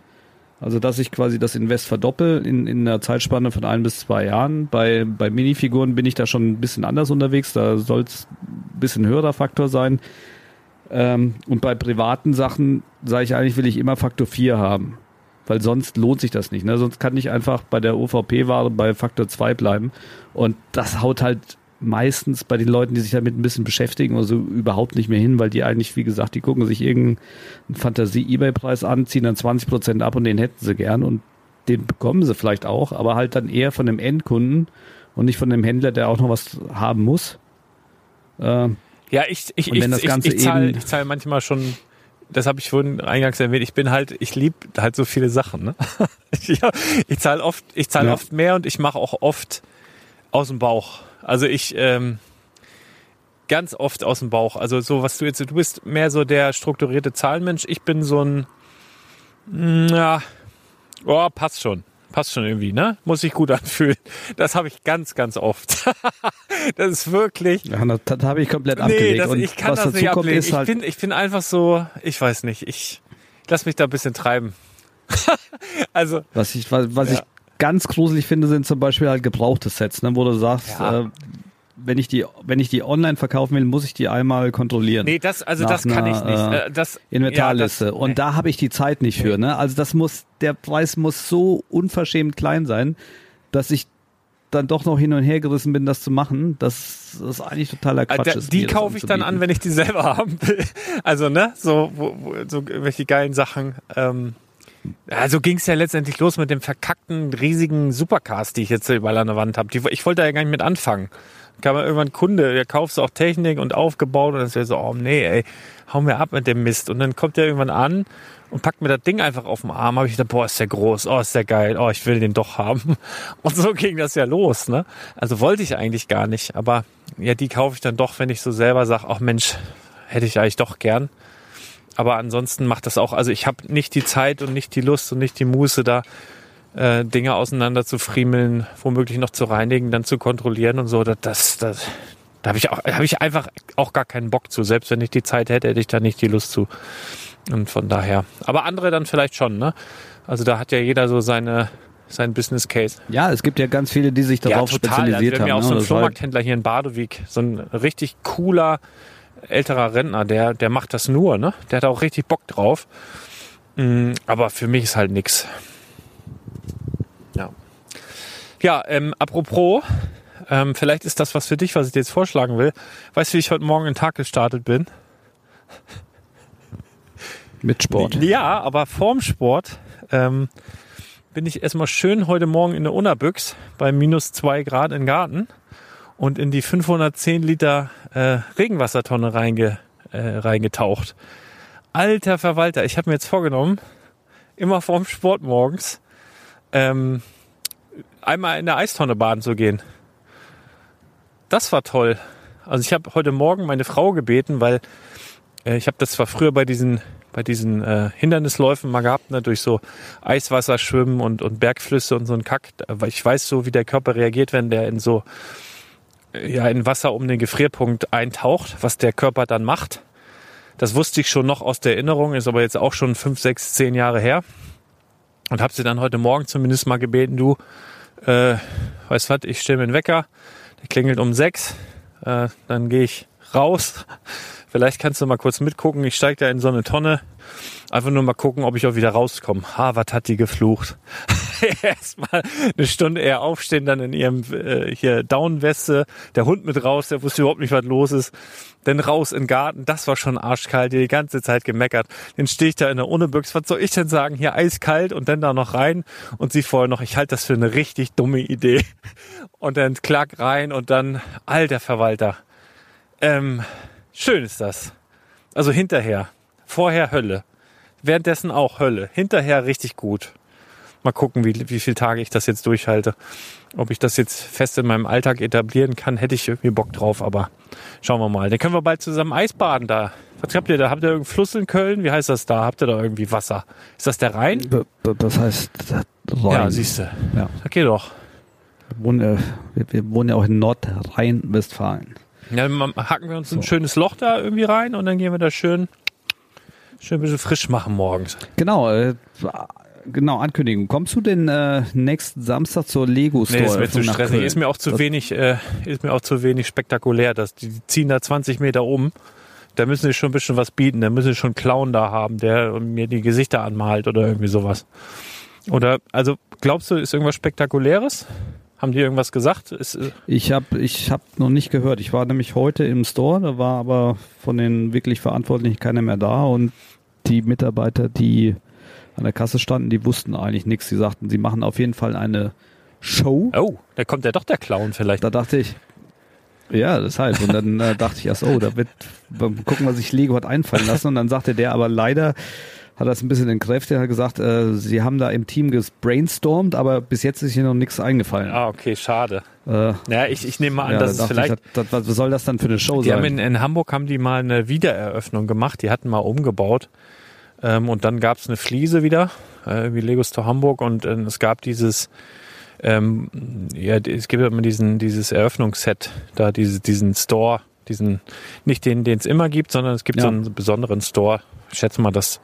Also dass ich quasi das Invest verdoppel in, in einer Zeitspanne von ein bis zwei Jahren. Bei, bei Minifiguren bin ich da schon ein bisschen anders unterwegs. Da soll es ein bisschen höherer Faktor sein. Ähm, und bei privaten Sachen sage ich eigentlich, will ich immer Faktor 4 haben. Weil sonst lohnt sich das nicht. Ne? Sonst kann ich einfach bei der OVP-Ware bei Faktor 2 bleiben. Und das haut halt meistens bei den Leuten, die sich damit ein bisschen beschäftigen oder so, überhaupt nicht mehr hin, weil die eigentlich, wie gesagt, die gucken sich irgendeinen Fantasie-Ebay-Preis an, ziehen dann 20% ab und den hätten sie gern und den bekommen sie vielleicht auch, aber halt dann eher von dem Endkunden und nicht von dem Händler, der auch noch was haben muss. Ähm, Ja, ich, ich, ich, ich, ich zahle zahl manchmal schon, das habe ich vorhin eingangs erwähnt, ich bin halt, ich lieb halt so viele Sachen. Ne? <laughs> ich ich zahle oft, ich zahle Ja. oft mehr und ich mache auch oft aus dem Bauch. Also ich ähm, ganz oft aus dem Bauch. Also so was du jetzt, du bist mehr so der strukturierte Zahlenmensch. Ich bin so ein, mm, ja, oh, passt schon. Passt schon irgendwie, ne? Muss sich gut <laughs> anfühlen. Das habe ich ganz, ganz oft. <laughs> das ist wirklich. ja, das, habe ich komplett Nee, abgelegt. das, und ich kann was das dazu nicht kommt, ablegen. ist Ich, halt, bin, ich bin einfach so, ich weiß nicht, ich lass mich da ein bisschen treiben. <laughs> also, was ich, was, was Ja. ich ganz gruselig finde, sind zum Beispiel halt gebrauchte Sets, ne, wo du sagst, Ja. äh, wenn ich die, wenn ich die online verkaufen will, muss ich die einmal kontrollieren. nee, das, also Nach das kann ich nicht. äh, Äh, das, Inventarliste. Ja, das, und da habe ich die Zeit nicht für. Ne? Also das muss, der Preis muss so unverschämt klein sein, dass ich dann doch noch hin und her gerissen bin, das zu machen. Das ist eigentlich totaler Äh, Quatsch. da- ist, die kaufe ich dann an, wenn ich die selber <laughs> haben will. Also, ne, so, wo, wo, so welche geilen Sachen. Ähm, also ging es ja letztendlich los mit dem verkackten, riesigen Supercars, die ich jetzt überall an der Wand habe. Ich wollte da ja gar nicht mit anfangen. Kam irgendwann Kunde, der kaufst auch Technik und aufgebaut und das wäre so, oh nee, ey, hau mir ab mit dem Mist. Und dann kommt der irgendwann an und packt mir das Ding einfach auf den Arm. Habe ich gedacht, boah, ist der groß, oh, ist der geil, oh, ich will den doch haben. <laughs> Und so ging das ja los, ne? Also wollte ich eigentlich gar nicht, aber ja, die kaufe ich dann doch, wenn ich so selber sage, ach Mensch, hätte ich eigentlich doch gern. Aber ansonsten macht das auch, also ich habe nicht die Zeit und nicht die Lust und nicht die Muße da äh, Dinge auseinander zu friemeln, womöglich noch zu reinigen, dann zu kontrollieren und so. Das, das, das da habe ich auch, habe ich einfach auch gar keinen Bock zu. Selbst wenn ich die Zeit hätte, hätte ich da nicht die Lust zu. Und von daher. Aber andere dann vielleicht schon, ne? Also da hat ja jeder so seine sein Business Case. Ja, es gibt ja ganz viele, die sich darauf Also spezialisiert wir haben. haben ja auch ne? so einen war- Flohmarkthändler hier in Badewig, so ein richtig cooler älterer Rentner, der, der macht das nur, ne? Der hat auch richtig Bock drauf. Mm, Aber für mich ist halt nix. Ja. Ja, ähm, apropos, ähm, vielleicht ist das was für dich, was ich dir jetzt vorschlagen will. Weißt du, wie ich heute Morgen in den Tag gestartet bin? Mit Sport. Ja, aber vorm Sport ähm, bin ich erstmal schön heute Morgen in der Unabüchs bei minus zwei Grad im Garten und in die 510 Liter äh, Regenwassertonne reinge, äh, reingetaucht. Alter Verwalter, ich habe mir jetzt vorgenommen, immer vorm Sport morgens ähm, einmal in der Eistonne baden zu gehen. Das war toll. Also ich habe heute Morgen meine Frau gebeten, weil äh, ich habe das zwar früher bei diesen bei diesen äh, Hindernisläufen mal gehabt, ne, durch so Eiswasser schwimmen und, und Bergflüsse und so ein Kack, weil ich weiß so, wie der Körper reagiert, wenn der in so ja in Wasser um den Gefrierpunkt eintaucht, was der Körper dann macht. Das wusste ich schon noch aus der Erinnerung, ist aber jetzt auch schon fünf, sechs, zehn Jahre her. Und habe sie dann heute Morgen zumindest mal gebeten, du, äh, weißt was, ich stelle mir einen Wecker, der klingelt um sechs, äh, dann gehe ich raus. Vielleicht kannst du mal kurz mitgucken. Ich steige da in so eine Tonne. Einfach nur mal gucken, ob ich auch wieder rauskomme. Ha, was hat die geflucht? <laughs> Erstmal eine Stunde eher aufstehen, dann in ihrem äh, hier Downweste, der Hund mit raus, der wusste überhaupt nicht, was los ist. Dann raus in den Garten, das war schon arschkalt, die ganze Zeit gemeckert. Dann stehe ich da in der Unebüchs, was soll ich denn sagen? Hier eiskalt und dann da noch rein und sie vorher noch, ich halte das für eine richtig dumme Idee. <laughs> Und dann klack rein und dann, alter Verwalter. Ähm, schön ist das. Also hinterher. Vorher Hölle. Währenddessen auch Hölle. Hinterher richtig gut. Mal gucken, wie, wie viele Tage ich das jetzt durchhalte. Ob ich das jetzt fest in meinem Alltag etablieren kann, hätte ich irgendwie Bock drauf, aber schauen wir mal. Dann können wir bald zusammen Eisbaden da. Was habt ihr da? Habt ihr irgendeinen Fluss in Köln? Wie heißt das da? Habt ihr da irgendwie Wasser? Ist das der Rhein? B- Das heißt Rhein. Ja, siehst du. Ja. Geht doch. Wir wohnen, äh, wir, wir wohnen ja auch in Nordrhein-Westfalen. Ja, dann hacken wir uns ein schönes Loch da irgendwie rein und dann gehen wir da schön, schön ein bisschen frisch machen morgens. Genau, äh, genau, Ankündigung. Kommst du denn äh, nächsten Samstag zur Lego Store? Nee, ist mir zu stressig. Ist mir auch zu Das- wenig, äh, ist mir auch zu wenig spektakulär. Das, die ziehen da 20 Meter um. Da müssen sie schon ein bisschen was bieten. Da müssen sie schon einen Clown da haben, der mir die Gesichter anmalt oder irgendwie sowas. Oder, also, glaubst du, ist irgendwas Spektakuläres? Haben die irgendwas gesagt? Ist, äh, Ich habe ich hab noch nicht gehört. Ich war nämlich heute im Store, da war aber von den wirklich Verantwortlichen keiner mehr da und die Mitarbeiter, die an der Kasse standen, die wussten eigentlich nichts. Sie sagten, sie machen auf jeden Fall eine Show. oh, da kommt ja doch der Clown vielleicht. Da dachte ich, ja, deshalb. Und dann äh, dachte ich erst, oh, da wird, gucken, was sich Lego hat einfallen lassen. Und dann sagte der aber leider, hat das ein bisschen entkräftet, hat gesagt, äh, sie haben da im Team gebrainstormt, aber bis jetzt ist hier noch nichts eingefallen. Ah, okay, schade. Äh, Ja, ich, ich nehme mal an, ja, dass da es vielleicht ich, das, was soll das dann für eine Show Die sein? haben in, in Hamburg haben die mal eine Wiedereröffnung gemacht. Die hatten mal umgebaut. Ähm, und dann gab es eine Fliese wieder, äh, wie Lego Store Hamburg. Und äh, es gab dieses, ähm, ja, es gibt immer diesen, dieses Eröffnungsset, da diese, diesen Store, diesen, nicht den, den es immer gibt, sondern es gibt Ja. so einen besonderen Store. Ich schätze mal, dass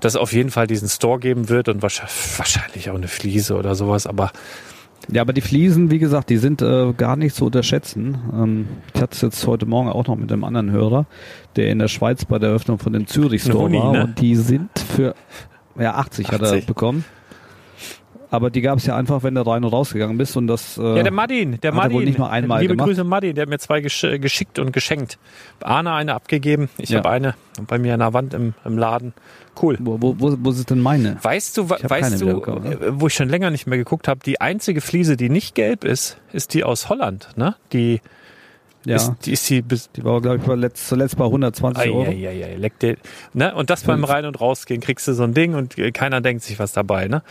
dass es auf jeden Fall diesen Store geben wird und wahrscheinlich, auch eine Fliese oder sowas. Aber Ja, aber die Fliesen, wie gesagt, die sind äh, gar nicht zu unterschätzen. Ähm, ich hatte es jetzt heute Morgen auch noch mit einem anderen Hörer, der in der Schweiz bei der Eröffnung von dem Zürich Store Uni, war ne? und die sind für ja 80, hat er 80. bekommen. Aber die gab es ja einfach, wenn du rein und rausgegangen bist und das äh, Ja, der Martin, der er Martin. wohl nicht nur einmal Liebe gemacht. Grüße, Martin, der hat mir zwei gesch geschickt und geschenkt. Arne eine abgegeben, ich Ja. habe eine bei mir an der Wand im, im Laden. Cool. wo, wo, wo, wo ist denn meine? Weißt du, weißt du, bekommen, ne? äh, wo ich schon länger nicht mehr geguckt habe, die einzige Fliese, die nicht gelb ist, ist die aus Holland, ne? Die Ja, ist, die ist die bis die war glaube ich letzt, zuletzt bei 120 Euro. Eieiei, leck dir. Ne? Und das beim Rein- und Rausgehen kriegst du so ein Ding und äh, keiner denkt sich was dabei, ne?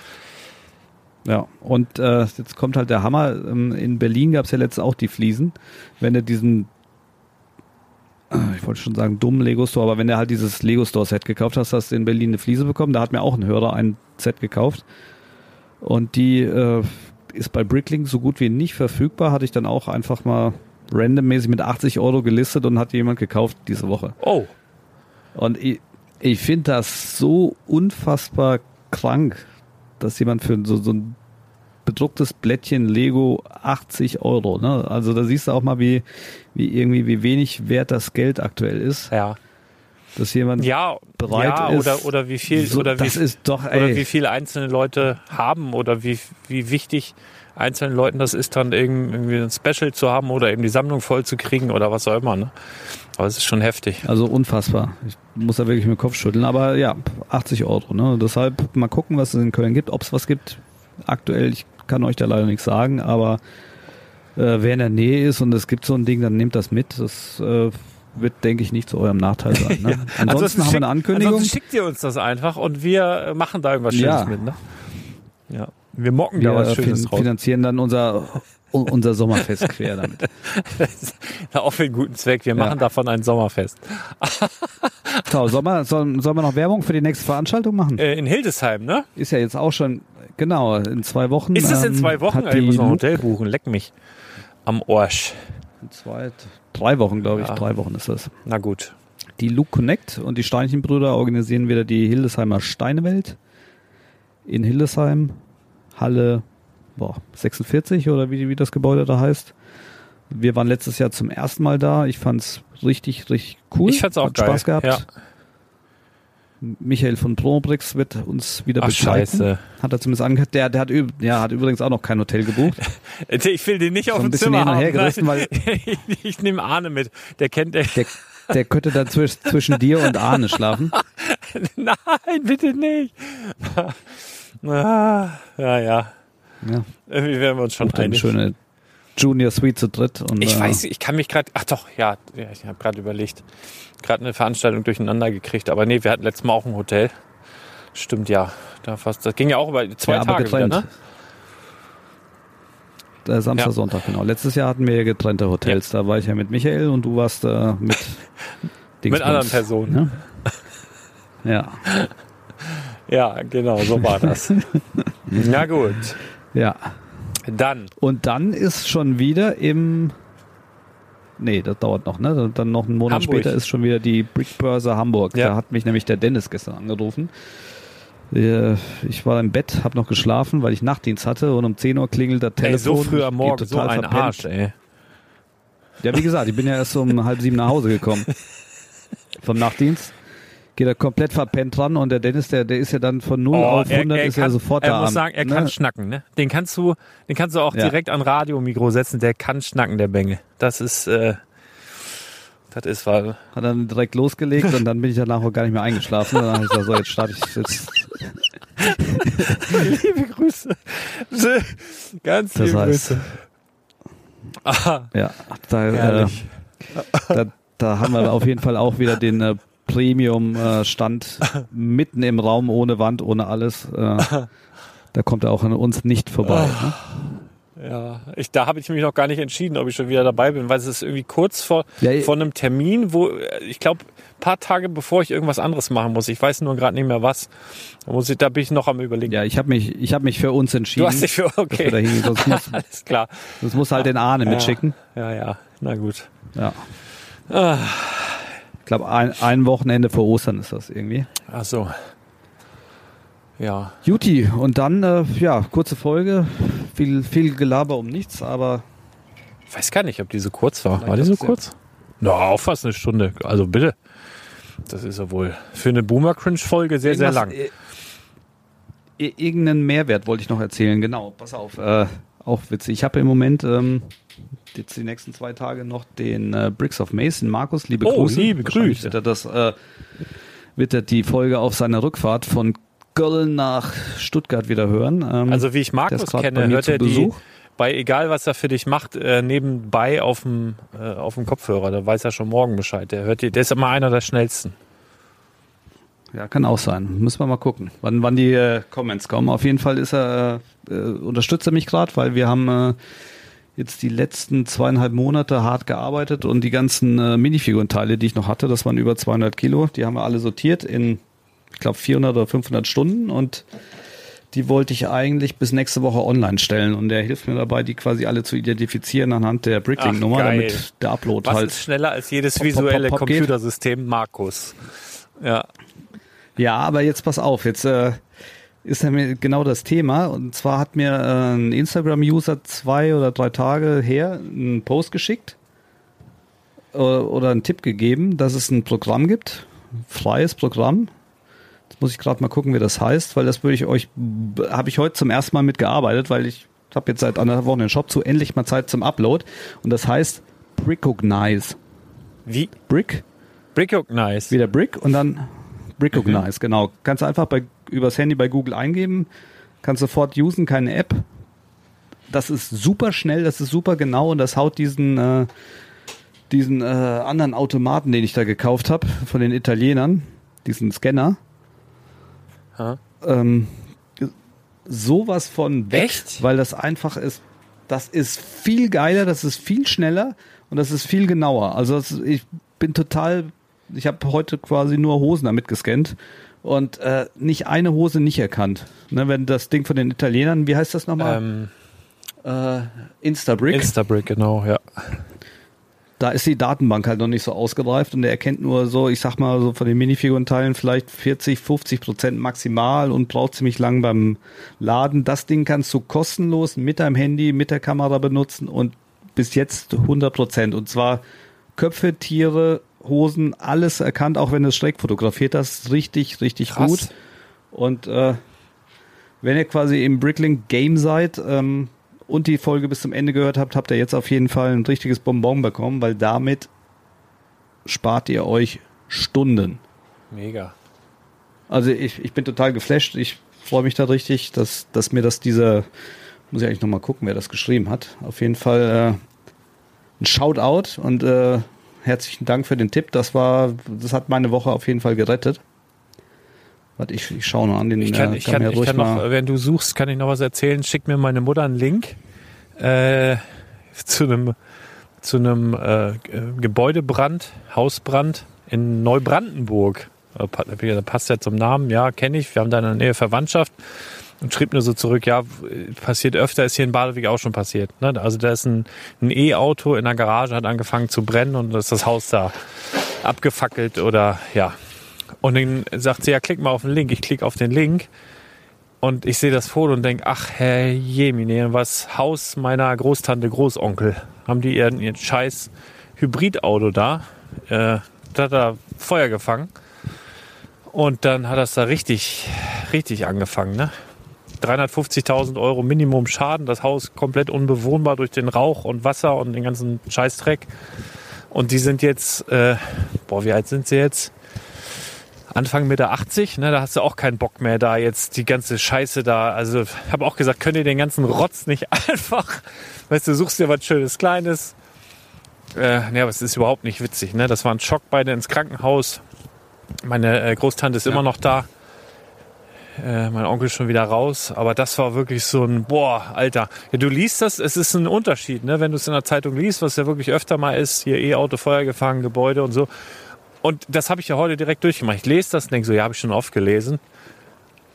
Ja, und äh, jetzt kommt halt der Hammer. Ähm, In Berlin gab es ja letztens auch die Fliesen. Wenn du diesen, äh, ich wollte schon sagen, dummen Lego Store, aber wenn du halt dieses Lego Store Set gekauft hast, hast du in Berlin eine Fliese bekommen. Da hat mir auch ein Hörer ein Set gekauft. Und die äh, ist bei Bricklink so gut wie nicht verfügbar. Hatte ich dann auch einfach mal randommäßig mit 80 Euro gelistet und hat jemand gekauft diese Woche. Oh, Und ich, ich finde das so unfassbar krank, dass jemand für so, so ein bedrucktes Blättchen Lego 80 Euro, ne? Also da siehst du auch mal, wie, wie irgendwie, wie wenig wert das Geld aktuell ist, ja. Dass jemand Ja, bereit ja ist. oder, oder wie viel, so, oder wie, doch, oder wie viele einzelne Leute haben oder wie, wie wichtig einzelnen Leuten das ist, dann irgend- irgendwie ein Special zu haben oder eben die Sammlung voll zu kriegen oder was auch immer. Ne? Aber es ist schon heftig. also unfassbar. Ich muss da wirklich mit dem Kopf schütteln, aber ja, 80 Euro, ne? Deshalb mal gucken, was es in Köln gibt, ob es was gibt. Aktuell, ich kann euch da leider nichts sagen, aber äh, wer in der Nähe ist und es gibt so ein Ding, dann nehmt das mit. Das äh, wird, denke ich, nicht zu eurem Nachteil sein. Ne? <laughs> Ansonsten haben wir eine Ankündigung. Ansonsten schickt ihr uns das einfach und wir äh, machen da irgendwas Schönes Ja. mit. Ne? Ja. Wir mocken da Wir was äh, Schönes fin raus. finanzieren dann unser, unser Sommerfest quer <laughs> damit. Ja, auch für einen guten Zweck. Wir Ja. machen davon ein Sommerfest. <laughs> So, sollen wir, sollen, sollen wir noch Werbung für die nächste Veranstaltung machen? Äh, in Hildesheim, ne? Ist ja jetzt auch schon, genau, in zwei Wochen. Ist es in ähm, zwei Wochen? Ey, ich die muss noch ein Hotel buchen. Leck mich. Am Arsch. in zwei, drei Wochen, glaube ich. Ja. Drei Wochen ist das. Na gut. Die Luke Connect und die Steinchenbrüder organisieren wieder die Hildesheimer Steinewelt in Hildesheim, Halle boah, 46 oder wie, wie das Gebäude da heißt. Wir waren letztes Jahr zum ersten Mal da. Ich fand's richtig, richtig cool. Ich fand's auch Hat geil. Spaß gehabt. Ja. Michael von Promobrix wird uns wieder Ach, begleiten. scheiße. Hat er zumindest angehört. Der, der hat, ja, hat übrigens auch noch kein Hotel gebucht. <laughs> Ich will den nicht auf dem Zimmer haben. gerissen, Nein. <laughs> ich ich nehme Arne mit. Der kennt der. Der, der könnte dann zwisch, zwischen dir und Arne schlafen. <laughs> Nein, bitte nicht. ah, ja, ja. Ja, Irgendwie werden wir uns schon bucht eine schöne Junior Suite zu dritt. Und, Ich äh, weiß, ich kann mich gerade, ach doch, ja, ja ich habe gerade überlegt, gerade eine Veranstaltung durcheinander gekriegt, aber nee, wir hatten letztes Mal auch ein Hotel. Stimmt ja, da fast, das ging ja auch über zwei ja, aber Tage wieder, getrennt. ne? Äh, Samstag, Ja. Sonntag, genau. Letztes Jahr hatten wir ja getrennte Hotels. Da war ich ja mit Michael und du warst äh, mit <laughs> Dingsbums, anderen Personen. Ne? <laughs> Ja, Ja, genau, so war das. <laughs> Na gut, ja. Dann, Und dann ist schon wieder im. Nee, das dauert noch, ne? Dann noch einen Monat Hamburg. später ist schon wieder die Brickbörse Hamburg. Ja. Da hat mich nämlich der Dennis gestern angerufen. Ich war im Bett, habe noch geschlafen, weil ich Nachtdienst hatte und um 10 Uhr klingelt ey, Telefon. so früh am Morgen, geh so total ein verpennt. Arsch, ey. Ja, wie gesagt, ich bin ja erst um halb sieben nach Hause gekommen. <laughs> Vom Nachtdienst. Geht er komplett verpennt dran und der Dennis, der, der ist ja dann von 0 auf 100 ist ja sofort Oh, er da. muss am- sagen, er ne? kann schnacken, ne? Den kannst du, den kannst du auch Ja. direkt an Radiomikro setzen, der kann schnacken, der Bengel. Das ist, äh, das ist weil. Hat dann direkt losgelegt und dann bin ich danach auch gar nicht mehr eingeschlafen. Dann habe ich gesagt, so, jetzt starte ich jetzt. <laughs> Liebe Grüße. Ganz Das liebe heißt- Grüße. Ah, Ja, da, äh, da, da haben wir auf jeden Fall auch wieder den äh, Premium-Stand mitten im Raum, ohne Wand, ohne alles. Äh, da kommt er auch an uns nicht vorbei. Ne? Ja, ich, da habe ich mich noch gar nicht entschieden, ob ich schon wieder dabei bin, weil es ist irgendwie kurz vor, Ja, vor einem Termin, wo äh, ich glaube, paar Tage bevor ich irgendwas anderes machen muss. Ich weiß nur gerade nicht mehr was. Da, muss ich, da bin ich noch am überlegen. Ja, ich habe mich, ich hab mich für uns entschieden. du hast dich für okay. da hingehen. Sonst muss, <laughs> Alles klar. sonst muss halt den Ahne mitschicken. Ja, ja. Na gut. Ja. Ah. Ich glaube, ein, ein Wochenende vor Ostern ist das irgendwie. Ach so. Ja. Juti, und dann, äh, ja, kurze Folge. Viel, viel Gelaber um nichts, aber Ich weiß gar nicht, ob die so kurz war. Vielleicht War die so kurz? Na, auch fast eine Stunde. Also bitte. Das ist ja wohl für eine Boomer-Cringe-Folge sehr, sehr lang. Irgendwas, äh, Irgendeinen Mehrwert wollte ich noch erzählen, genau. Pass auf, äh, auch witzig. Ich habe im Moment ähm, jetzt die nächsten zwei Tage noch den äh, Bricks of Mason. Markus, liebe Oh, Grüße. liebe Grüße. Wird er, das, äh, wird er die Folge auf seiner Rückfahrt von Köln nach Stuttgart wieder hören. Ähm, Also wie ich Markus kenne, hört er die bei egal was er für dich macht, äh, nebenbei auf dem äh, auf dem Kopfhörer. Da weiß er schon morgen Bescheid. Der hört die, der ist immer einer der schnellsten. Ja, kann auch sein. Müssen wir mal gucken, wann, wann die äh, Comments kommen. Auf jeden Fall ist er, äh, unterstützt er mich gerade, weil wir haben äh, jetzt die letzten zweieinhalb Monate hart gearbeitet und die ganzen äh, Minifigurenteile, die ich noch hatte, das waren über 200 Kilo, die haben wir alle sortiert in, ich glaube, 400 oder 500 Stunden und die wollte ich eigentlich bis nächste Woche online stellen und der hilft mir dabei, die quasi alle zu identifizieren anhand der Bricklink-Nummer, damit der Upload Was halt ist schneller als jedes Pop, visuelle pop, pop geht? Computersystem? Markus. Ja. Ja, aber jetzt pass auf, jetzt äh, ist ja mir genau das Thema. Und zwar hat mir äh, ein Instagram-User zwei oder drei Tage her einen Post geschickt äh, oder einen Tipp gegeben, dass es ein Programm gibt, ein freies Programm. Jetzt muss ich gerade mal gucken, wie das heißt, weil das würde ich euch, habe ich heute zum ersten Mal mitgearbeitet, weil ich habe jetzt seit anderthalb Wochen den Shop zu, endlich mal Zeit zum Upload. Und das heißt Brickognize. Wie? Brick Recognize. wieder Brick und dann Mhm. Brickognize, genau. Kannst du einfach bei, übers Handy bei Google eingeben, kannst sofort usen, keine App. Das ist super schnell, das ist super genau und das haut diesen, äh, diesen äh, anderen Automaten, den ich da gekauft habe, von den Italienern, diesen Scanner, Ha? ähm, sowas von weg, Echt? weil das einfach ist, das ist viel geiler, das ist viel schneller und das ist viel genauer. Also das, ich bin total, ich habe heute quasi nur Hosen damit gescannt und äh, nicht eine Hose nicht erkannt. Ne, wenn das Ding von den Italienern, wie heißt das nochmal? Ähm, äh, Instabrick. Instabrick, genau, ja. da ist die Datenbank halt noch nicht so ausgereift und der erkennt nur so, ich sag mal so von den Minifigurenteilen vielleicht 40, 50 Prozent maximal und braucht ziemlich lang beim Laden. Das Ding kannst du kostenlos mit deinem Handy, mit der Kamera benutzen und bis jetzt 100 Prozent. Und zwar Köpfe, Tiere, Hosen, alles erkannt, auch wenn es schräg fotografiert. Das ist richtig, richtig Krass. gut. Und äh, wenn ihr quasi im Bricklink Game seid ähm, und die Folge bis zum Ende gehört habt, habt ihr jetzt auf jeden Fall ein richtiges Bonbon bekommen, weil damit spart ihr euch Stunden. Mega. Also ich, ich bin total geflasht. Ich freue mich da richtig, dass, dass mir das dieser Muss ich eigentlich nochmal gucken, wer das geschrieben hat. Auf jeden Fall äh, ein Shoutout und äh, herzlichen Dank für den Tipp. Das war, das hat meine Woche auf jeden Fall gerettet. Warte, ich, ich schaue noch an den Ich kann, äh, ich kann, ich kann noch, wenn du suchst, kann ich noch was erzählen. Schick mir meine Mutter einen Link äh, <laughs> zu einem zu einem äh, Gebäudebrand, Hausbrand in Neubrandenburg. Äh, passt ja zum Namen, ja, kenne ich. Wir haben da in der Nähe Verwandtschaft und schrieb nur so zurück, ja, passiert öfter, ist hier in Badewig auch schon passiert. Ne? Also da ist ein E-Auto in der Garage, hat angefangen zu brennen und ist das Haus da abgefackelt oder ja. Und dann sagt sie, ja, klick mal auf den Link. Ich klicke auf den Link und ich sehe das Foto und denke, ach Herr Jemine, was Haus meiner Großtante, Großonkel. Haben die ihren, ihren scheiß Hybridauto da. Äh, da hat er Feuer gefangen. Und dann hat das da richtig, richtig angefangen. Ne? 350.000 Euro Minimum Schaden. Das Haus komplett unbewohnbar durch den Rauch und Wasser und den ganzen Scheißdreck. Und die sind jetzt, äh, boah, wie alt sind sie jetzt? Anfang Mitte 80, ne, da hast du auch keinen Bock mehr, da jetzt die ganze Scheiße da. Also, ich habe auch gesagt, könnt ihr den ganzen Rotz nicht <laughs> einfach, weißt du, suchst dir was Schönes, Kleines. Äh, ne, aber es ist überhaupt nicht witzig, ne? Das war ein Schock, beide ins Krankenhaus. Meine äh, Großtante ist immer noch da. Äh, mein Onkel ist schon wieder raus, aber das war wirklich so ein, boah, Alter. Ja, du liest das, es ist ein Unterschied, ne? wenn du es in der Zeitung liest, was ja wirklich öfter mal ist, hier E-Auto, Feuer gefangen, Gebäude und so. Und das habe ich ja heute direkt durchgemacht. Ich lese das und denke so, ja, habe ich schon oft gelesen.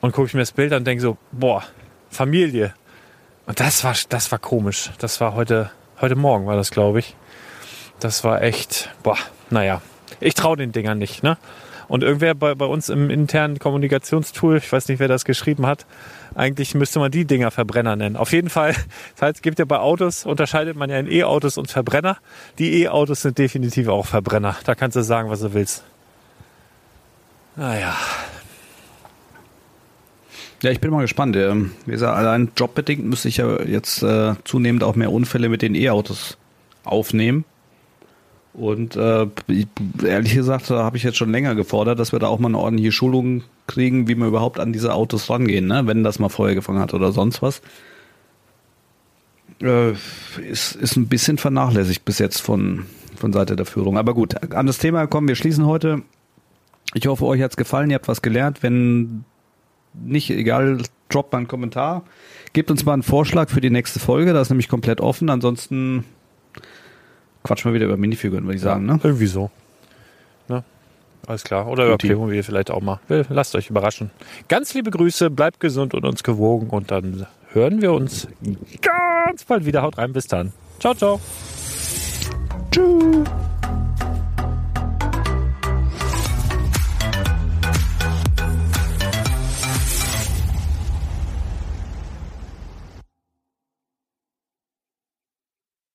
Und gucke ich mir das Bild an und denke so, boah, Familie. Und das war, das war komisch. Das war heute, heute Morgen war das, glaube ich. Das war echt, boah, naja. Ich traue den Dingern nicht, ne? Und irgendwer bei, bei uns im internen Kommunikationstool, ich weiß nicht, wer das geschrieben hat, eigentlich müsste man die Dinger Verbrenner nennen. Auf jeden Fall, <laughs> das heißt, es gibt ja bei Autos, unterscheidet man ja in E-Autos und Verbrenner. Die E-Autos sind definitiv auch Verbrenner. Da kannst du sagen, was du willst. Naja. Ja, ich bin mal gespannt. Ähm, Wie gesagt, allein jobbedingt müsste ich ja jetzt äh, zunehmend auch mehr Unfälle mit den E-Autos aufnehmen. Und äh, ich- ehrlich gesagt, da habe ich jetzt schon länger gefordert, dass wir da auch mal eine ordentliche Schulung kriegen, wie wir überhaupt an diese Autos rangehen, ne? wenn das mal Feuer gefangen hat oder sonst was. Äh, ist, ist ein bisschen vernachlässigt bis jetzt von, von Seite der Führung. Aber gut, an das Thema kommen wir schließen heute. Ich hoffe, euch hat's gefallen, ihr habt was gelernt. Wenn nicht, egal, droppt mal einen Kommentar. Gebt uns mal einen Vorschlag für die nächste Folge, das ist nämlich komplett offen. Ansonsten quatschen wir wieder über Minifiguren, würde ich sagen. Ne? Irgendwie so. Ne? Alles klar. Oder über. Playmobil vielleicht auch mal. Lasst euch überraschen. Ganz liebe Grüße, bleibt gesund und uns gewogen und dann hören wir uns ganz bald wieder. Haut rein, bis dann. Ciao, ciao. Tschüss.